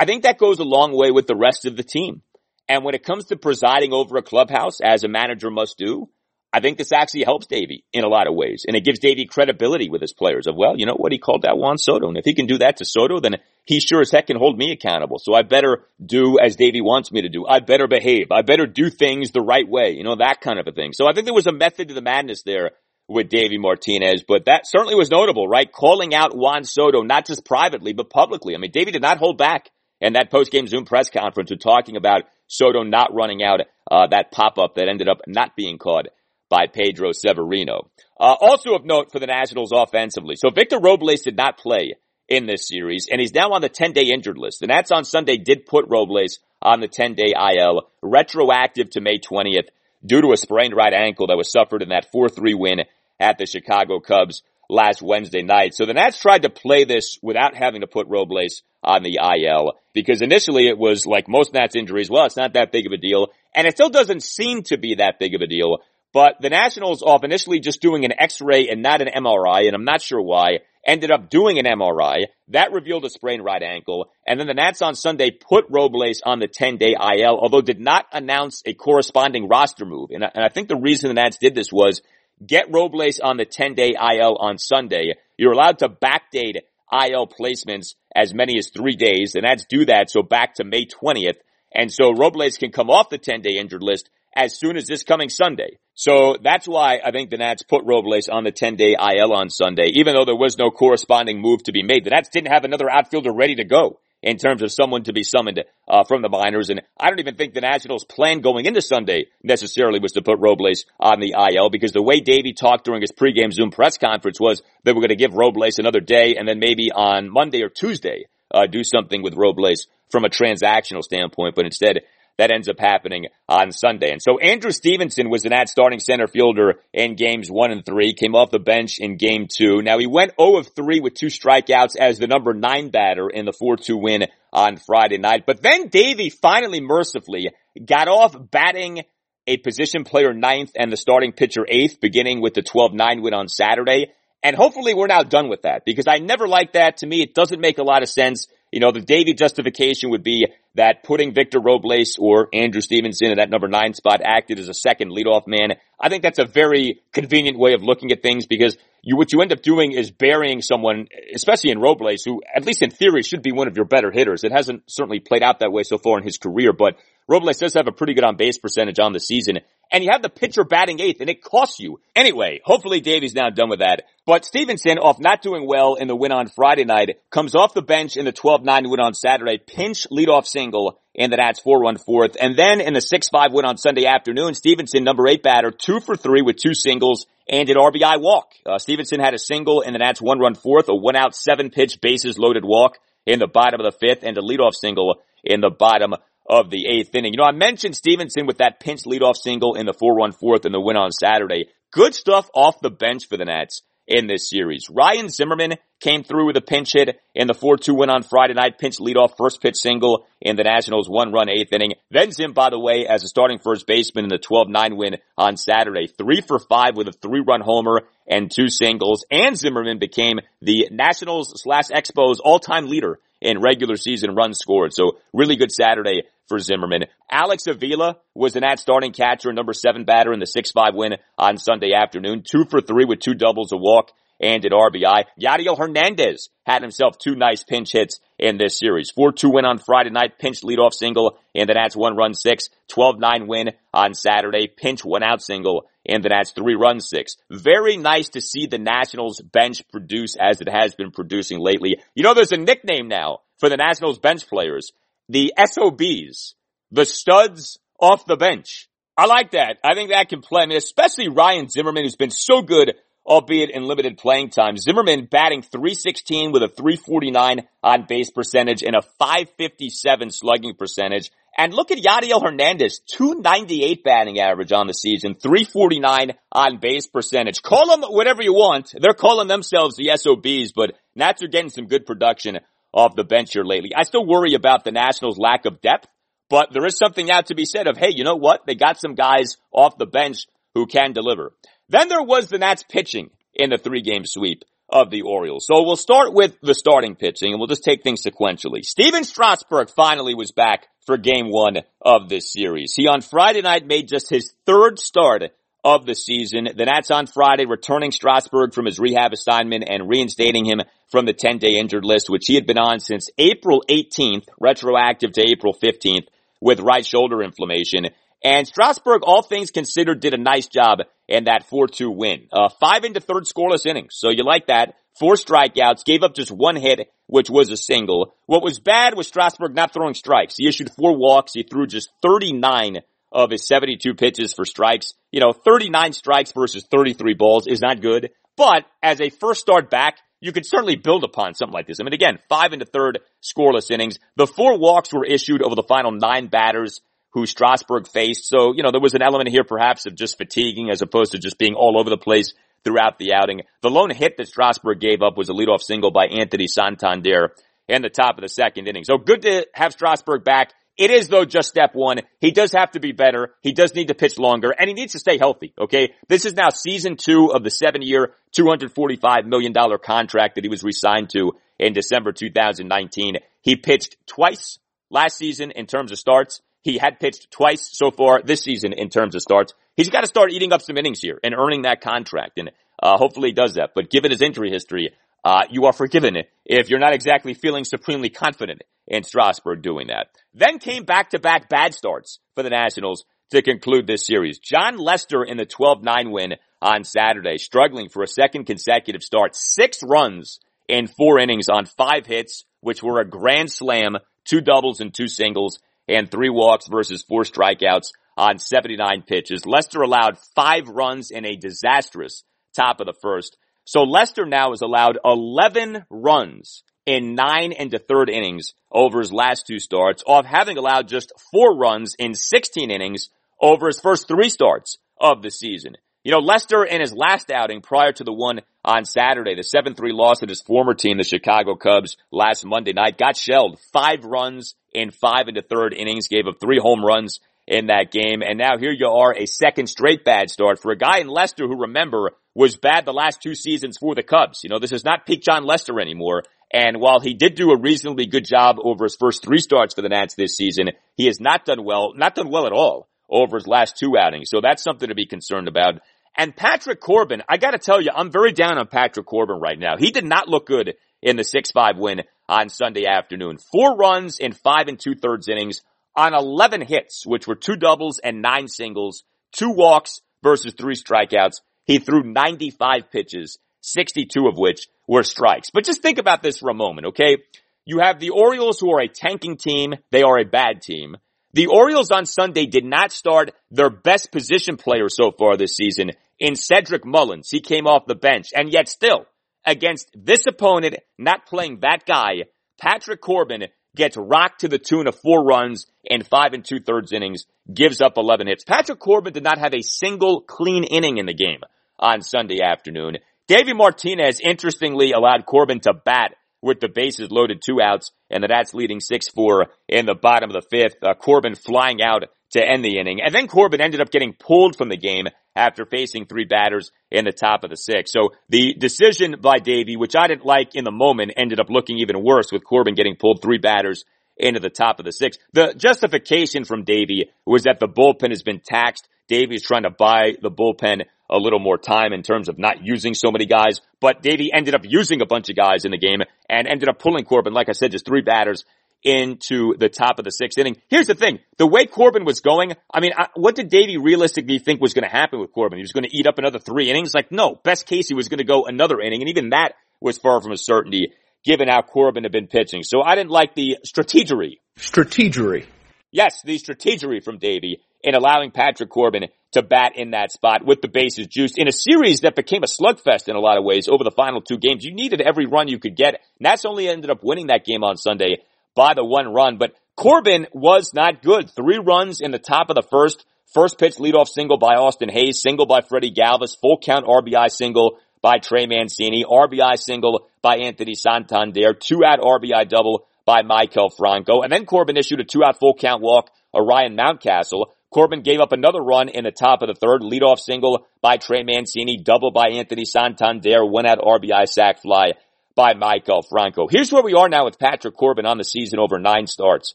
I think that goes a long way with the rest of the team. And when it comes to presiding over a clubhouse, as a manager must do, I think this actually helps Davey in a lot of ways. And it gives Davey credibility with his players of, well, you know what? He called that Juan Soto. And if he can do that to Soto, then he sure as heck can hold me accountable. So I better do as Davey wants me to do. I better behave. I better do things the right way. You know, that kind of a thing. So I think there was a method to the madness there with Davey Martinez, but that certainly was notable, right? Calling out Juan Soto, not just privately, but publicly. I mean, Davey did not hold back in that post-game Zoom press conference with talking about Soto not running out, uh, that pop-up that ended up not being caught by Pedro Severino. Uh, also of note for the Nationals offensively. So Victor Robles did not play in this series and he's now on the 10 day injured list. And that's on Sunday did put Robles on the 10 day IL retroactive to May 20th due to a sprained right ankle that was suffered in that 4-3 win at the Chicago Cubs last Wednesday night. So the Nats tried to play this without having to put Robles on the IL because initially it was like most Nats injuries. Well, it's not that big of a deal. And it still doesn't seem to be that big of a deal but the Nationals off initially just doing an X-ray and not an MRI, and I'm not sure why, ended up doing an MRI. That revealed a sprained right ankle. And then the Nats on Sunday put Robles on the 10-day IL, although did not announce a corresponding roster move. And I, and I think the reason the Nats did this was get Robles on the 10-day IL on Sunday. You're allowed to backdate IL placements as many as three days. The Nats do that, so back to May 20th. And so Robles can come off the 10-day injured list as soon as this coming Sunday. So that's why I think the Nats put Robles on the 10 day IL on Sunday, even though there was no corresponding move to be made. The Nats didn't have another outfielder ready to go in terms of someone to be summoned uh, from the minors. And I don't even think the Nationals' plan going into Sunday necessarily was to put Robles on the IL because the way Davey talked during his pregame Zoom press conference was they were going to give Robles another day and then maybe on Monday or Tuesday uh, do something with Robles from a transactional standpoint. But instead, that ends up happening on Sunday. And so Andrew Stevenson was an at starting center fielder in games one and three, came off the bench in game two. Now he went 0 of 3 with two strikeouts as the number nine batter in the 4-2 win on Friday night. But then Davey finally mercifully got off batting a position player ninth and the starting pitcher eighth, beginning with the 12-9 win on Saturday. And hopefully we're now done with that because I never liked that. To me, it doesn't make a lot of sense. You know, the Davey justification would be that putting Victor Robles or Andrew Stevenson in that number nine spot acted as a second leadoff man. I think that's a very convenient way of looking at things because you, what you end up doing is burying someone, especially in Robles, who at least in theory should be one of your better hitters. It hasn't certainly played out that way so far in his career, but Robles does have a pretty good on base percentage on the season. And you have the pitcher batting eighth and it costs you. Anyway, hopefully Davey's now done with that. But Stevenson, off not doing well in the win on Friday night, comes off the bench in the 12-9 win on Saturday, pinch leadoff single, and the Nats four run fourth. And then in the 6-5 win on Sunday afternoon, Stevenson, number eight batter, two for three with two singles and an RBI walk. Uh, Stevenson had a single in the Nats one run fourth, a one out seven pitch bases loaded walk in the bottom of the fifth and a leadoff single in the bottom of the eighth inning. You know, I mentioned Stevenson with that pinch leadoff single in the 4-1 fourth and the win on Saturday. Good stuff off the bench for the Nats in this series. Ryan Zimmerman came through with a pinch hit in the 4-2 win on Friday night, pinch leadoff first pitch single in the Nationals one run eighth inning. Then Zim, by the way, as a starting first baseman in the 12-9 win on Saturday, three for five with a three run homer and two singles. And Zimmerman became the Nationals slash Expos all time leader in regular season runs scored. So really good Saturday for Zimmerman. Alex Avila was an at starting catcher, and number seven batter in the 6-5 win on Sunday afternoon. Two for three with two doubles, a walk, and an RBI. Yadiel Hernandez had himself two nice pinch hits in this series. 4-2 win on Friday night, pinch leadoff single, and the Nats one run six. 12-9 win on Saturday, pinch one out single, and the Nats three run six. Very nice to see the Nationals bench produce as it has been producing lately. You know, there's a nickname now for the Nationals bench players. The SOBs. The studs off the bench. I like that. I think that can play. I mean, especially Ryan Zimmerman, who's been so good albeit in limited playing time. Zimmerman batting 316 with a 349 on base percentage and a 557 slugging percentage. And look at Yadiel Hernandez, 298 batting average on the season, 349 on base percentage. Call them whatever you want. They're calling themselves the SOBs, but Nats are getting some good production off the bench here lately. I still worry about the Nationals' lack of depth, but there is something now to be said of, hey, you know what? They got some guys off the bench who can deliver. Then there was the Nats pitching in the three game sweep of the Orioles. So we'll start with the starting pitching and we'll just take things sequentially. Stephen Strasburg finally was back for game one of this series. He on Friday night made just his third start of the season. The Nats on Friday returning Strasburg from his rehab assignment and reinstating him from the 10 day injured list, which he had been on since April 18th, retroactive to April 15th with right shoulder inflammation. And Strasburg, all things considered, did a nice job in that 4-2 win. Uh, five into third scoreless innings. So you like that. Four strikeouts, gave up just one hit, which was a single. What was bad was Strasburg not throwing strikes. He issued four walks. He threw just 39 of his 72 pitches for strikes. You know, 39 strikes versus 33 balls is not good. But as a first start back, you could certainly build upon something like this. I mean, again, five and a third scoreless innings. The four walks were issued over the final nine batters who Strasburg faced. So, you know, there was an element here perhaps of just fatiguing as opposed to just being all over the place throughout the outing. The lone hit that Strasburg gave up was a leadoff single by Anthony Santander in the top of the second inning. So good to have Strasburg back. It is though just step one. He does have to be better. He does need to pitch longer and he needs to stay healthy. Okay. This is now season two of the seven year, $245 million contract that he was resigned to in December 2019. He pitched twice last season in terms of starts. He had pitched twice so far this season in terms of starts. He's got to start eating up some innings here and earning that contract. And, uh, hopefully he does that. But given his injury history, uh, you are forgiven if you're not exactly feeling supremely confident in Strasburg doing that. Then came back to back bad starts for the Nationals to conclude this series. Jon Lester in the 12-9 win on Saturday, struggling for a second consecutive start. Six runs in four innings on five hits, which were a grand slam, two doubles and two singles and three walks versus four strikeouts on 79 pitches. Lester allowed five runs in a disastrous top of the first. So Lester now has allowed 11 runs in nine and a third innings over his last two starts off having allowed just four runs in 16 innings over his first three starts of the season. You know, Lester in his last outing prior to the one on Saturday, the 7-3 loss at his former team, the Chicago Cubs, last Monday night, got shelled. Five runs in five and a third innings, gave up three home runs in that game. And now here you are, a second straight bad start for a guy in Lester who remember was bad the last two seasons for the Cubs. You know, this is not peak Jon Lester anymore. And while he did do a reasonably good job over his first three starts for the Nats this season, he has not done well, not done well at all over his last two outings. So that's something to be concerned about. And Patrick Corbin, I gotta tell you, I'm very down on Patrick Corbin right now. He did not look good in the 6-5 win on Sunday afternoon. Four runs in five and two thirds innings on 11 hits, which were two doubles and nine singles, two walks versus three strikeouts. He threw 95 pitches, 62 of which were strikes. But just think about this for a moment, okay? You have the Orioles who are a tanking team. They are a bad team. The Orioles on Sunday did not start their best position player so far this season in Cedric Mullins. He came off the bench and yet still against this opponent, not playing that guy, Patrick Corbin gets rocked to the tune of four runs in five and two thirds innings, gives up 11 hits. Patrick Corbin did not have a single clean inning in the game on Sunday afternoon. Davey Martinez interestingly allowed Corbin to bat with the bases loaded two outs and the Nats leading 6-4 in the bottom of the fifth. Uh, Corbin flying out to end the inning. And then Corbin ended up getting pulled from the game after facing three batters in the top of the sixth. So the decision by Davey, which I didn't like in the moment, ended up looking even worse with Corbin getting pulled three batters into the top of the sixth. The justification from Davey was that the bullpen has been taxed. Davey is trying to buy the bullpen a little more time in terms of not using so many guys, but Davey ended up using a bunch of guys in the game and ended up pulling Corbin, like I said, just three batters into the top of the sixth inning. Here's the thing. The way Corbin was going, I mean, what did Davey realistically think was going to happen with Corbin? He was going to eat up another three innings? Like, no. Best case, he was going to go another inning, and even that was far from a certainty given how Corbin had been pitching. So I didn't like the strategery. Strategery. Yes, the strategery from Davey in allowing Patrick Corbin to bat in that spot with the bases juiced in a series that became a slugfest in a lot of ways over the final two games. You needed every run you could get. Nats only ended up winning that game on Sunday by the one run, but Corbin was not good. Three runs in the top of the first. First pitch leadoff single by Austin Hays, single by Freddie Galvis, full count RBI single by Trey Mancini, RBI single by Anthony Santander, two out RBI double by Maikel Franco, and then Corbin issued a two out full count walk of Ryan Mountcastle. Corbin gave up another run in the top of the third, leadoff single by Trey Mancini, double by Anthony Santander, one out RBI sac fly by Maikel Franco. Here's where we are now with Patrick Corbin on the season over nine starts.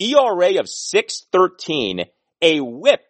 ERA of 613, a whip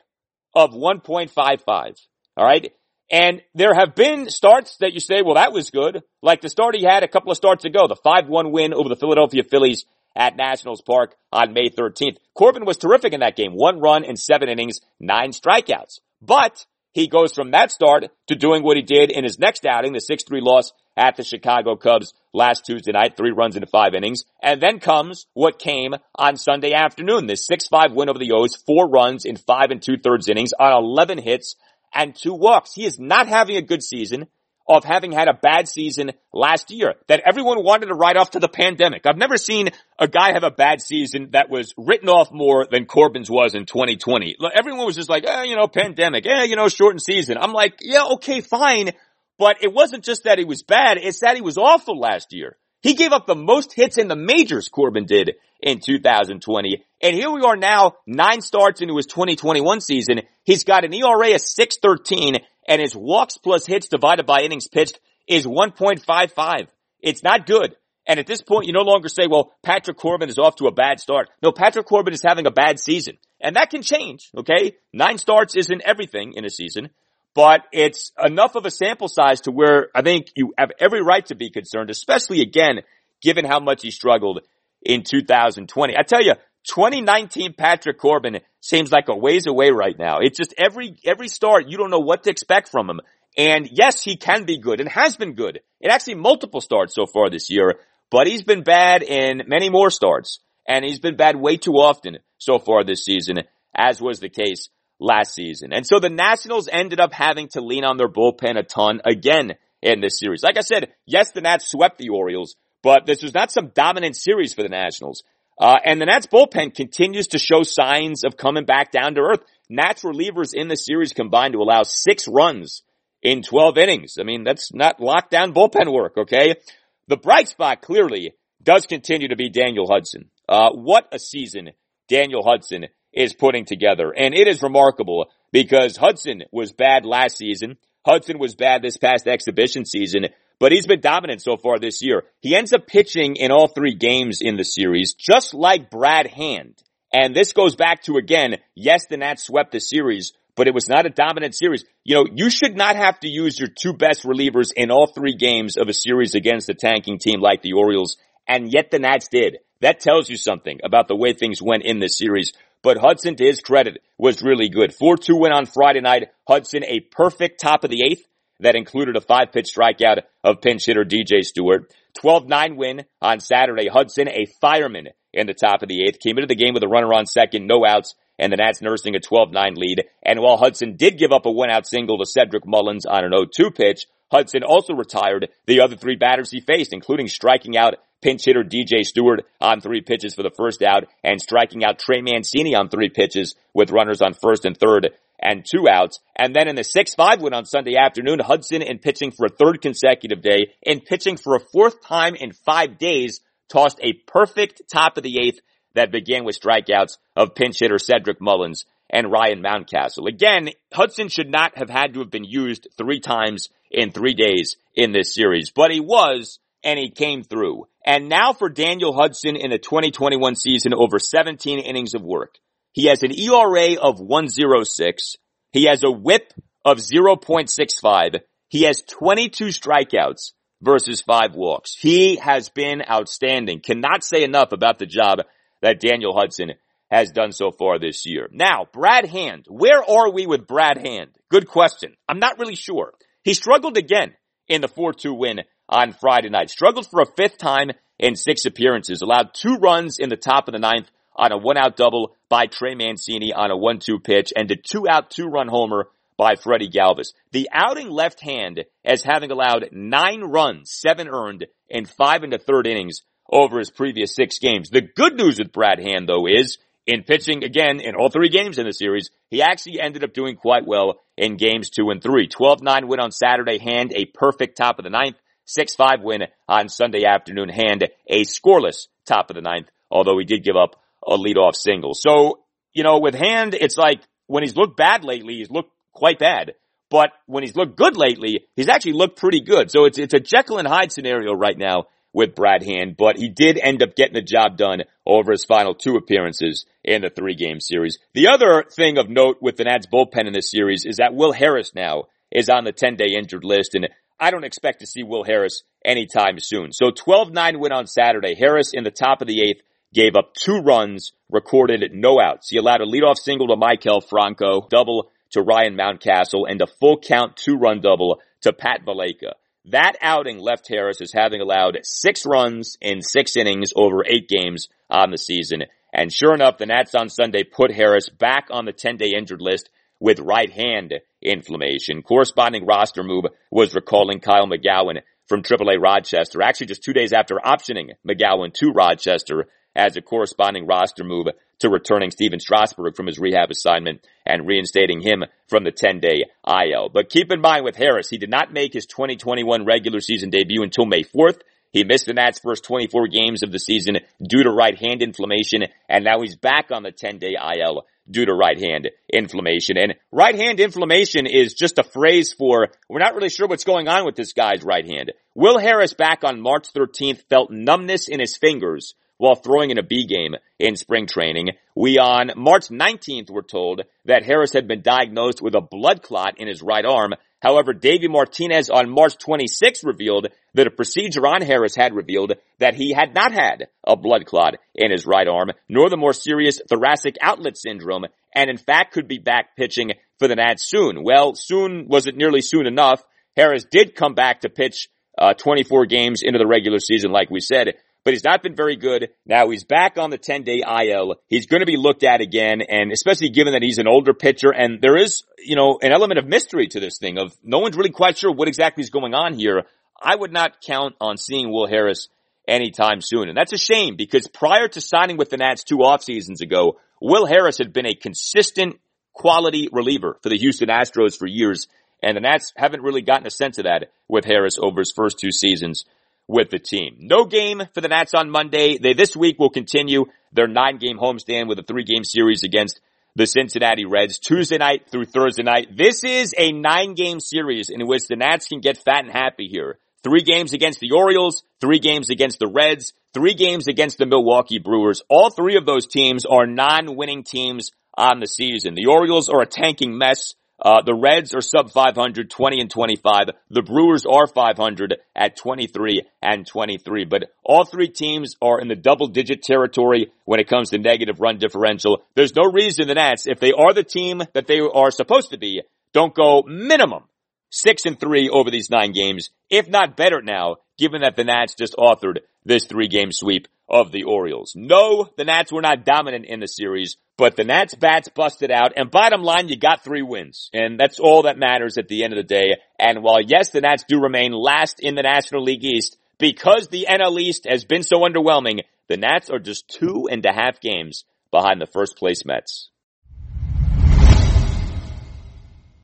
of 1.55. All All right. And there have been starts that you say, well, that was good. Like the start he had a couple of starts ago, the 5-1 win over the Philadelphia Phillies at Nationals Park on May 13th. Corbin was terrific in that game. One run in seven innings, nine strikeouts. But he goes from that start to doing what he did in his next outing, the 6-3 loss at the Chicago Cubs last Tuesday night, three runs into five innings. And then comes what came on Sunday afternoon, the 6-5 win over the O's, four runs in five and two thirds innings on 11 hits and two walks. He is not having a good season of having had a bad season last year that everyone wanted to write off to the pandemic. I've never seen a guy have a bad season that was written off more than Corbin's was in 2020. Everyone was just like, eh, you know, pandemic, eh, you know, shortened season. I'm like, yeah, okay, fine. But it wasn't just that he was bad, it's that he was awful last year. He gave up the most hits in the majors, Corbin did in 2020. And here we are now, nine starts into his 2021 season. He's got an ERA of 613 and his walks plus hits divided by innings pitched is 1.55. It's not good. And at this point, you no longer say, well, Patrick Corbin is off to a bad start. No, Patrick Corbin is having a bad season. And that can change, okay? Nine starts isn't everything in a season, but it's enough of a sample size to where I think you have every right to be concerned, especially again, given how much he struggled in 2020. I tell you, 2019 Patrick Corbin seems like a ways away right now. It's just every, every start, you don't know what to expect from him. And yes, he can be good and has been good in actually multiple starts so far this year, but he's been bad in many more starts and he's been bad way too often so far this season, as was the case last season. And so the Nationals ended up having to lean on their bullpen a ton again in this series. Like I said, yes, the Nats swept the Orioles, but this was not some dominant series for the Nationals. Uh, and the Nats bullpen continues to show signs of coming back down to earth. Nats relievers in the series combined to allow six runs in 12 innings. I mean, that's not lockdown bullpen work, okay? The bright spot clearly does continue to be Daniel Hudson. Uh, what a season Daniel Hudson is putting together. And it is remarkable because Hudson was bad last season. Hudson was bad this past exhibition season, but he's been dominant so far this year. He ends up pitching in all three games in the series, just like Brad Hand. And this goes back to again, yes, the Nats swept the series, but it was not a dominant series. You know, you should not have to use your two best relievers in all three games of a series against a tanking team like the Orioles, and yet the Nats did. That tells you something about the way things went in this series. But Hudson, to his credit, was really good. 4-2 win on Friday night. Hudson, a perfect top of the eighth that included a five pitch strikeout of pinch hitter DJ Stewart. 12-9 win on Saturday. Hudson, a fireman in the top of the eighth, came into the game with a runner on second, no outs, and the Nats nursing a 12-9 lead. And while Hudson did give up a one-out single to Cedric Mullins on an 0-2 pitch, Hudson also retired the other three batters he faced, including striking out pinch hitter DJ Stewart on three pitches for the first out and striking out Trey Mancini on three pitches with runners on first and third and two outs. And then in the 6-5 win on Sunday afternoon, Hudson in pitching for a third consecutive day and pitching for a fourth time in five days tossed a perfect top of the eighth that began with strikeouts of pinch hitter Cedric Mullins and Ryan Mountcastle. Again, Hudson should not have had to have been used three times in three days in this series, but he was, and he came through. And now for Daniel Hudson in the 2021 season over 17 innings of work. He has an ERA of 106. He has a whip of 0.65. He has 22 strikeouts versus five walks. He has been outstanding. Cannot say enough about the job that Daniel Hudson has done so far this year. Now, Brad Hand. Where are we with Brad Hand? Good question. I'm not really sure. He struggled again in the 4-2 win on Friday night. Struggled for a fifth time in six appearances. Allowed two runs in the top of the ninth on a one out double by Trey Mancini on a 1-2 pitch and a two out two run homer by Freddie Galvis. The outing left hand as having allowed nine runs, seven earned, and five in the third innings over his previous six games. The good news with Brad Hand though is in pitching again in all three games in the series, he actually ended up doing quite well in games two and three. 12-9 win on Saturday, Hand a perfect top of the ninth. 6-5 win on Sunday afternoon, Hand a scoreless top of the ninth, although he did give up a leadoff single. So, you know, with Hand, it's like when he's looked bad lately, he's looked quite bad. But when he's looked good lately, he's actually looked pretty good. So it's, it's a Jekyll and Hyde scenario right now with Brad Hand, but he did end up getting the job done over his final two appearances in the three game series. The other thing of note with the Nats bullpen in this series is that Will Harris now is on the 10 day injured list and I don't expect to see Will Harris anytime soon. So 12-9 win on Saturday. Harris in the top of the eighth gave up two runs, recorded no outs. He allowed a leadoff single to Maikel Franco, double to Ryan Mountcastle, and a full count two run double to Pat Valaika. That outing left Harris as having allowed six runs in six innings over eight games on the season. And sure enough, the Nats on Sunday put Harris back on the 10 day injured list with right hand inflammation. Corresponding roster move was recalling Kyle McGowin from AAA Rochester, actually just two days after optioning McGowin to Rochester as a corresponding roster move to returning Stephen Strasburg from his rehab assignment and reinstating him from the 10 day IL. But keep in mind with Harris, he did not make his 2021 regular season debut until May 4th. He missed the Nats first 24 games of the season due to right hand inflammation, and now he's back on the 10 day IL due to right hand inflammation. And right hand inflammation is just a phrase for we're not really sure what's going on with this guy's right hand. Will Harris back on March 13th felt numbness in his fingers while throwing in a B game in spring training. We on March 19th were told that Harris had been diagnosed with a blood clot in his right arm. However, Davey Martinez on March 26 revealed that a procedure on Harris had revealed that he had not had a blood clot in his right arm, nor the more serious thoracic outlet syndrome, and in fact could be back pitching for the Nats soon. Well, soon wasn't nearly soon enough. Harris did come back to pitch uh, 24 games into the regular season, like we said, but he's not been very good. Now he's back on the 10 day IL. He's going to be looked at again, and especially given that he's an older pitcher, and there is, you know, an element of mystery to this thing of no one's really quite sure what exactly is going on here. I would not count on seeing Will Harris anytime soon. And that's a shame because prior to signing with the Nats two off seasons ago, Will Harris had been a consistent quality reliever for the Houston Astros for years. And the Nats haven't really gotten a sense of that with Harris over his first two seasons with the team. No game for the Nats on Monday. They this week will continue their nine game homestand with a three game series against the Cincinnati Reds Tuesday night through Thursday night. This is a nine game series in which the Nats can get fat and happy here. Three games against the Orioles, three games against the Reds, three games against the Milwaukee Brewers. All three of those teams are non-winning teams on the season. The Orioles are a tanking mess. Uh, the Reds are sub 500, 20 and 25. The Brewers are 500 at 23 and 23. But all three teams are in the double digit territory when it comes to negative run differential. There's no reason the Nats, if they are the team that they are supposed to be, don't go minimum six and three over these nine games, if not better now, given that the Nats just authored this three game sweep of the Orioles. No, the Nats were not dominant in the series, but the Nats bats busted out and bottom line, you got three wins. And that's all that matters at the end of the day. And while yes, the Nats do remain last in the National League East, because the NL East has been so underwhelming, the Nats are just two and a half games behind the first place Mets.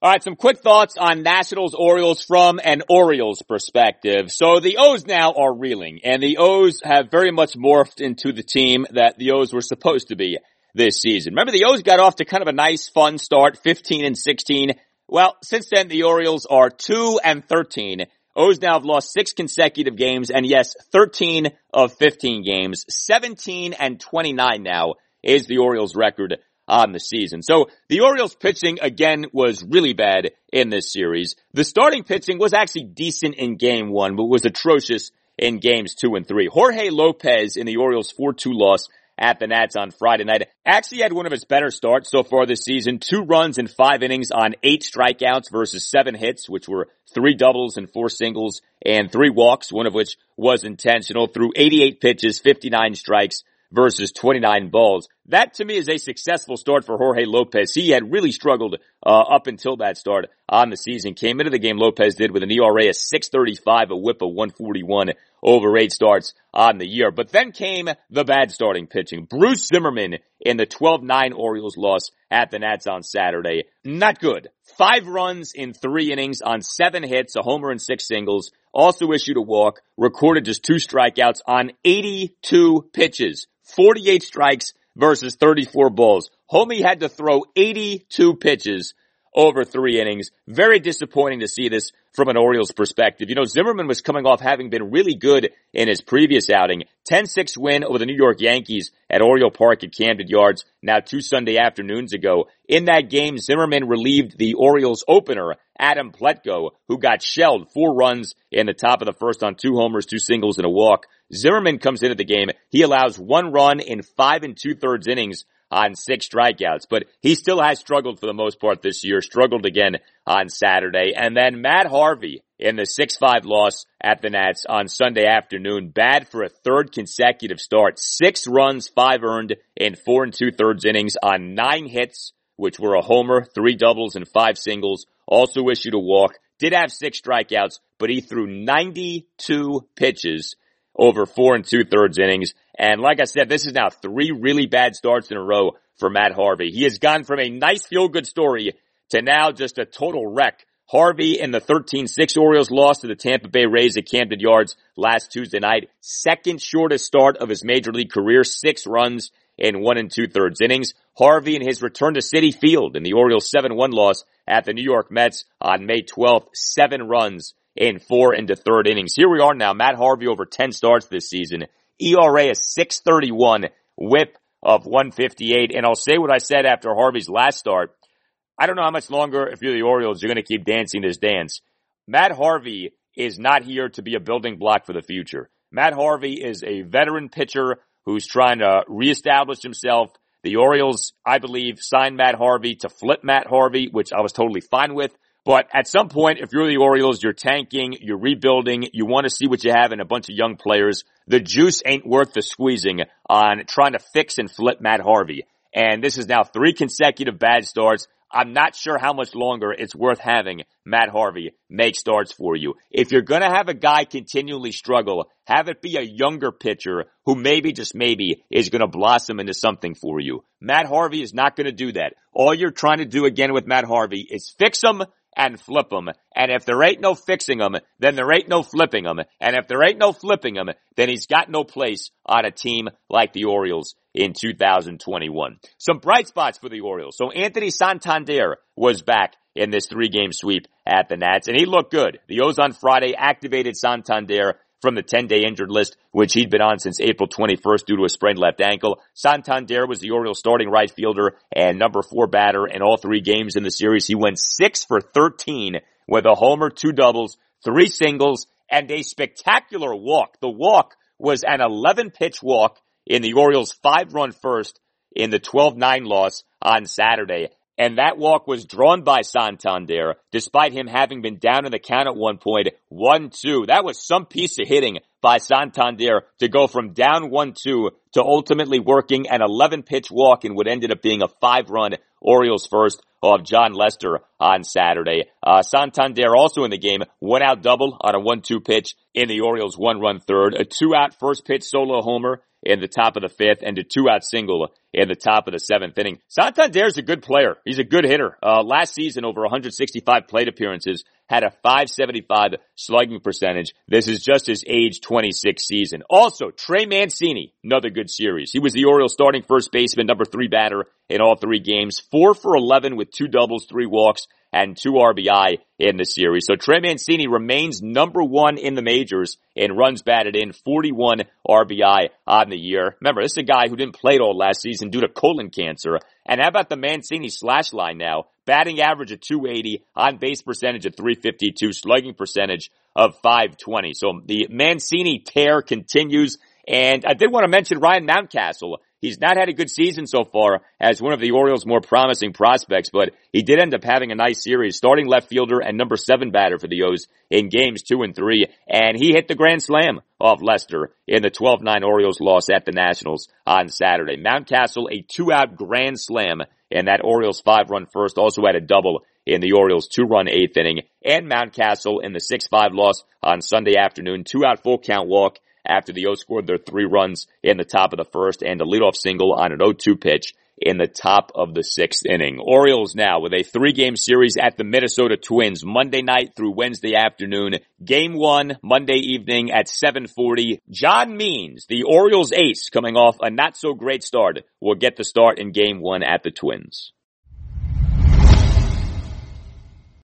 All right, some quick thoughts on Nationals Orioles from an Orioles perspective. So the O's now are reeling, and the O's have very much morphed into the team that the O's were supposed to be this season. Remember the O's got off to kind of a nice fun start, 15 and 16. Well, since then the Orioles are 2 and 13. O's now have lost six consecutive games, and yes, 13 of 15 games, 17 and 29 now is the Orioles record on the season. So the Orioles pitching again was really bad in this series. The starting pitching was actually decent in game one, but was atrocious in games two and three. Jorge Lopez in the Orioles 4-2 loss at the Nats on Friday night actually had one of his better starts so far this season. Two runs in five innings on eight strikeouts versus seven hits, which were three doubles and four singles and three walks, one of which was intentional through 88 pitches, 59 strikes versus 29 balls. That to me is a successful start for Jorge Lopez. He had really struggled uh, up until that start on the season. Came into the game Lopez did with an ERA of 635, a whip of 141 over eight starts on the year. But then came the bad starting pitching. Bruce Zimmermann in the 12-9 Orioles loss at the Nats on Saturday. Not good. Five runs in three innings on seven hits, a homer and six singles. Also issued a walk, recorded just two strikeouts on 82 pitches. 48 strikes versus 34 balls. Homie had to throw 82 pitches over three innings. Very disappointing to see this from an Orioles perspective. You know, Zimmermann was coming off having been really good in his previous outing. 10-6 win over the New York Yankees at Oriole Park at Camden Yards now two Sunday afternoons ago. In that game, Zimmermann relieved the Orioles opener, Adam Plutko, who got shelled four runs in the top of the first on two homers, two singles, and a walk. Zimmermann comes into the game. He allows one run in five and two thirds innings on six strikeouts, but he still has struggled for the most part this year, struggled again on Saturday. And then Matt Harvey in the 6-5 loss at the Nats on Sunday afternoon, bad for a third consecutive start. Six runs, five earned in four and two thirds innings on nine hits, which were a homer, three doubles, and five singles. Also issued a walk. Did have six strikeouts, but he threw 92 pitches over four and two thirds innings. And like I said, this is now three really bad starts in a row for Matt Harvey. He has gone from a nice feel good story to now just a total wreck. Harvey in the 13-6 Orioles lost to the Tampa Bay Rays at Camden Yards last Tuesday night. Second shortest start of his major league career, six runs in one and two thirds innings. Harvey in his return to Citi Field in the Orioles 7-1 loss at the New York Mets on May 12th, seven runs in four into third innings. Here we are now, Matt Harvey over 10 starts this season. ERA is 631, whip of 158. And I'll say what I said after Harvey's last start. I don't know how much longer, if you're the Orioles, you're going to keep dancing this dance. Matt Harvey is not here to be a building block for the future. Matt Harvey is a veteran pitcher who's trying to reestablish himself. The Orioles, I believe, signed Matt Harvey to flip Matt Harvey, which I was totally fine with. But at some point, if you're the Orioles, you're tanking, you're rebuilding, you want to see what you have in a bunch of young players. The juice ain't worth the squeezing on trying to fix and flip Matt Harvey. And this is now three consecutive bad starts. I'm not sure how much longer it's worth having Matt Harvey make starts for you. If you're gonna have a guy continually struggle, have it be a younger pitcher who maybe, just maybe, is gonna blossom into something for you. Matt Harvey is not gonna do that. All you're trying to do again with Matt Harvey is fix him and flip them. And if there ain't no fixing them, then there ain't no flipping them. And if there ain't no flipping them, then he's got no place on a team like the Orioles in 2021. Some bright spots for the Orioles. So Anthony Santander was back in this three game sweep at the Nats and he looked good. The O's on Friday activated Santander from the 10 day injured list, which he'd been on since April 21st due to a sprained left ankle. Santander was the Orioles starting right fielder and number four batter in all three games in the series. He went six for 13 with a homer, two doubles, three singles, and a spectacular walk. The walk was an 11 pitch walk in the Orioles five run first in the 12-9 loss on Saturday. And that walk was drawn by Santander, despite him having been down in the count at one point, 1-2. That was some piece of hitting by Santander to go from down 1-2 to ultimately working an 11 pitch walk in what ended up being a five run Orioles first of Jon Lester on Saturday. Uh, Santander also in the game, one out double on a 1-2 pitch in the Orioles one run third, a two out first pitch solo homer in the top of the fifth and a two out single in the top of the seventh inning. Santander's a good player. He's a good hitter. Uh, last season, over 165 plate appearances, had a 575 slugging percentage. This is just his age 26 season. Also, Trey Mancini, another good series. He was the Orioles starting first baseman, number three batter in all three games, four for 11 with two doubles, three walks, and two RBI in the series. So Trey Mancini remains number one in the majors in runs batted in, 41 RBI on the year. Remember, this is a guy who didn't play at all last season due to colon cancer. And how about the Mancini slash line now? Batting average of 280, on base percentage of 352, slugging percentage of 520. So the Mancini tear continues. And I did want to mention Ryan Mountcastle. He's not had a good season so far as one of the Orioles' more promising prospects, but he did end up having a nice series, starting left fielder and number seven batter for the O's in games two and three, and he hit the grand slam off Lester in the 12-9 Orioles loss at the Nationals on Saturday. Mountcastle, a two-out grand slam, and that Orioles five-run first also had a double in the Orioles two-run eighth inning, and Mountcastle in the 6-5 loss on Sunday afternoon, two-out full count walk after the O's scored their three runs in the top of the first and a leadoff single on an 0-2 pitch in the top of the sixth inning. Orioles now with a three game series at the Minnesota Twins Monday night through Wednesday afternoon. Game one, Monday evening at 740. John Means, the Orioles ace coming off a not so great start, will get the start in game one at the Twins.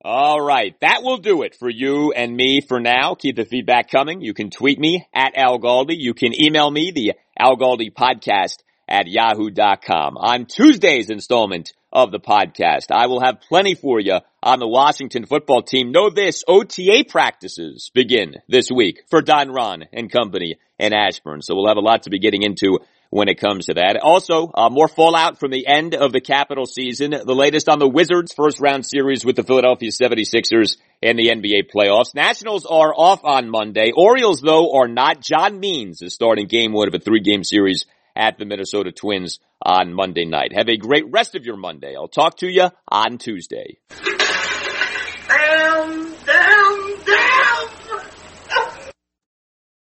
All right. That will do it for you and me for now. Keep the feedback coming. You can tweet me at Al Galdi. You can email me, the Al Galdi podcast at yahoo.com. On Tuesday's installment of the podcast, I will have plenty for you on the Washington football team. Know this, OTA practices begin this week for Don Ron and company in Ashburn. So we'll have a lot to be getting into when it comes to that. Also, uh, more fallout from the end of the Capital season. The latest on the Wizards first round series with the Philadelphia 76ers and the NBA playoffs. Nationals are off on Monday. Orioles, though, are not. John Means is starting game one of a three game series at the Minnesota Twins on Monday night. Have a great rest of your Monday. I'll talk to you on Tuesday. Down, down, down!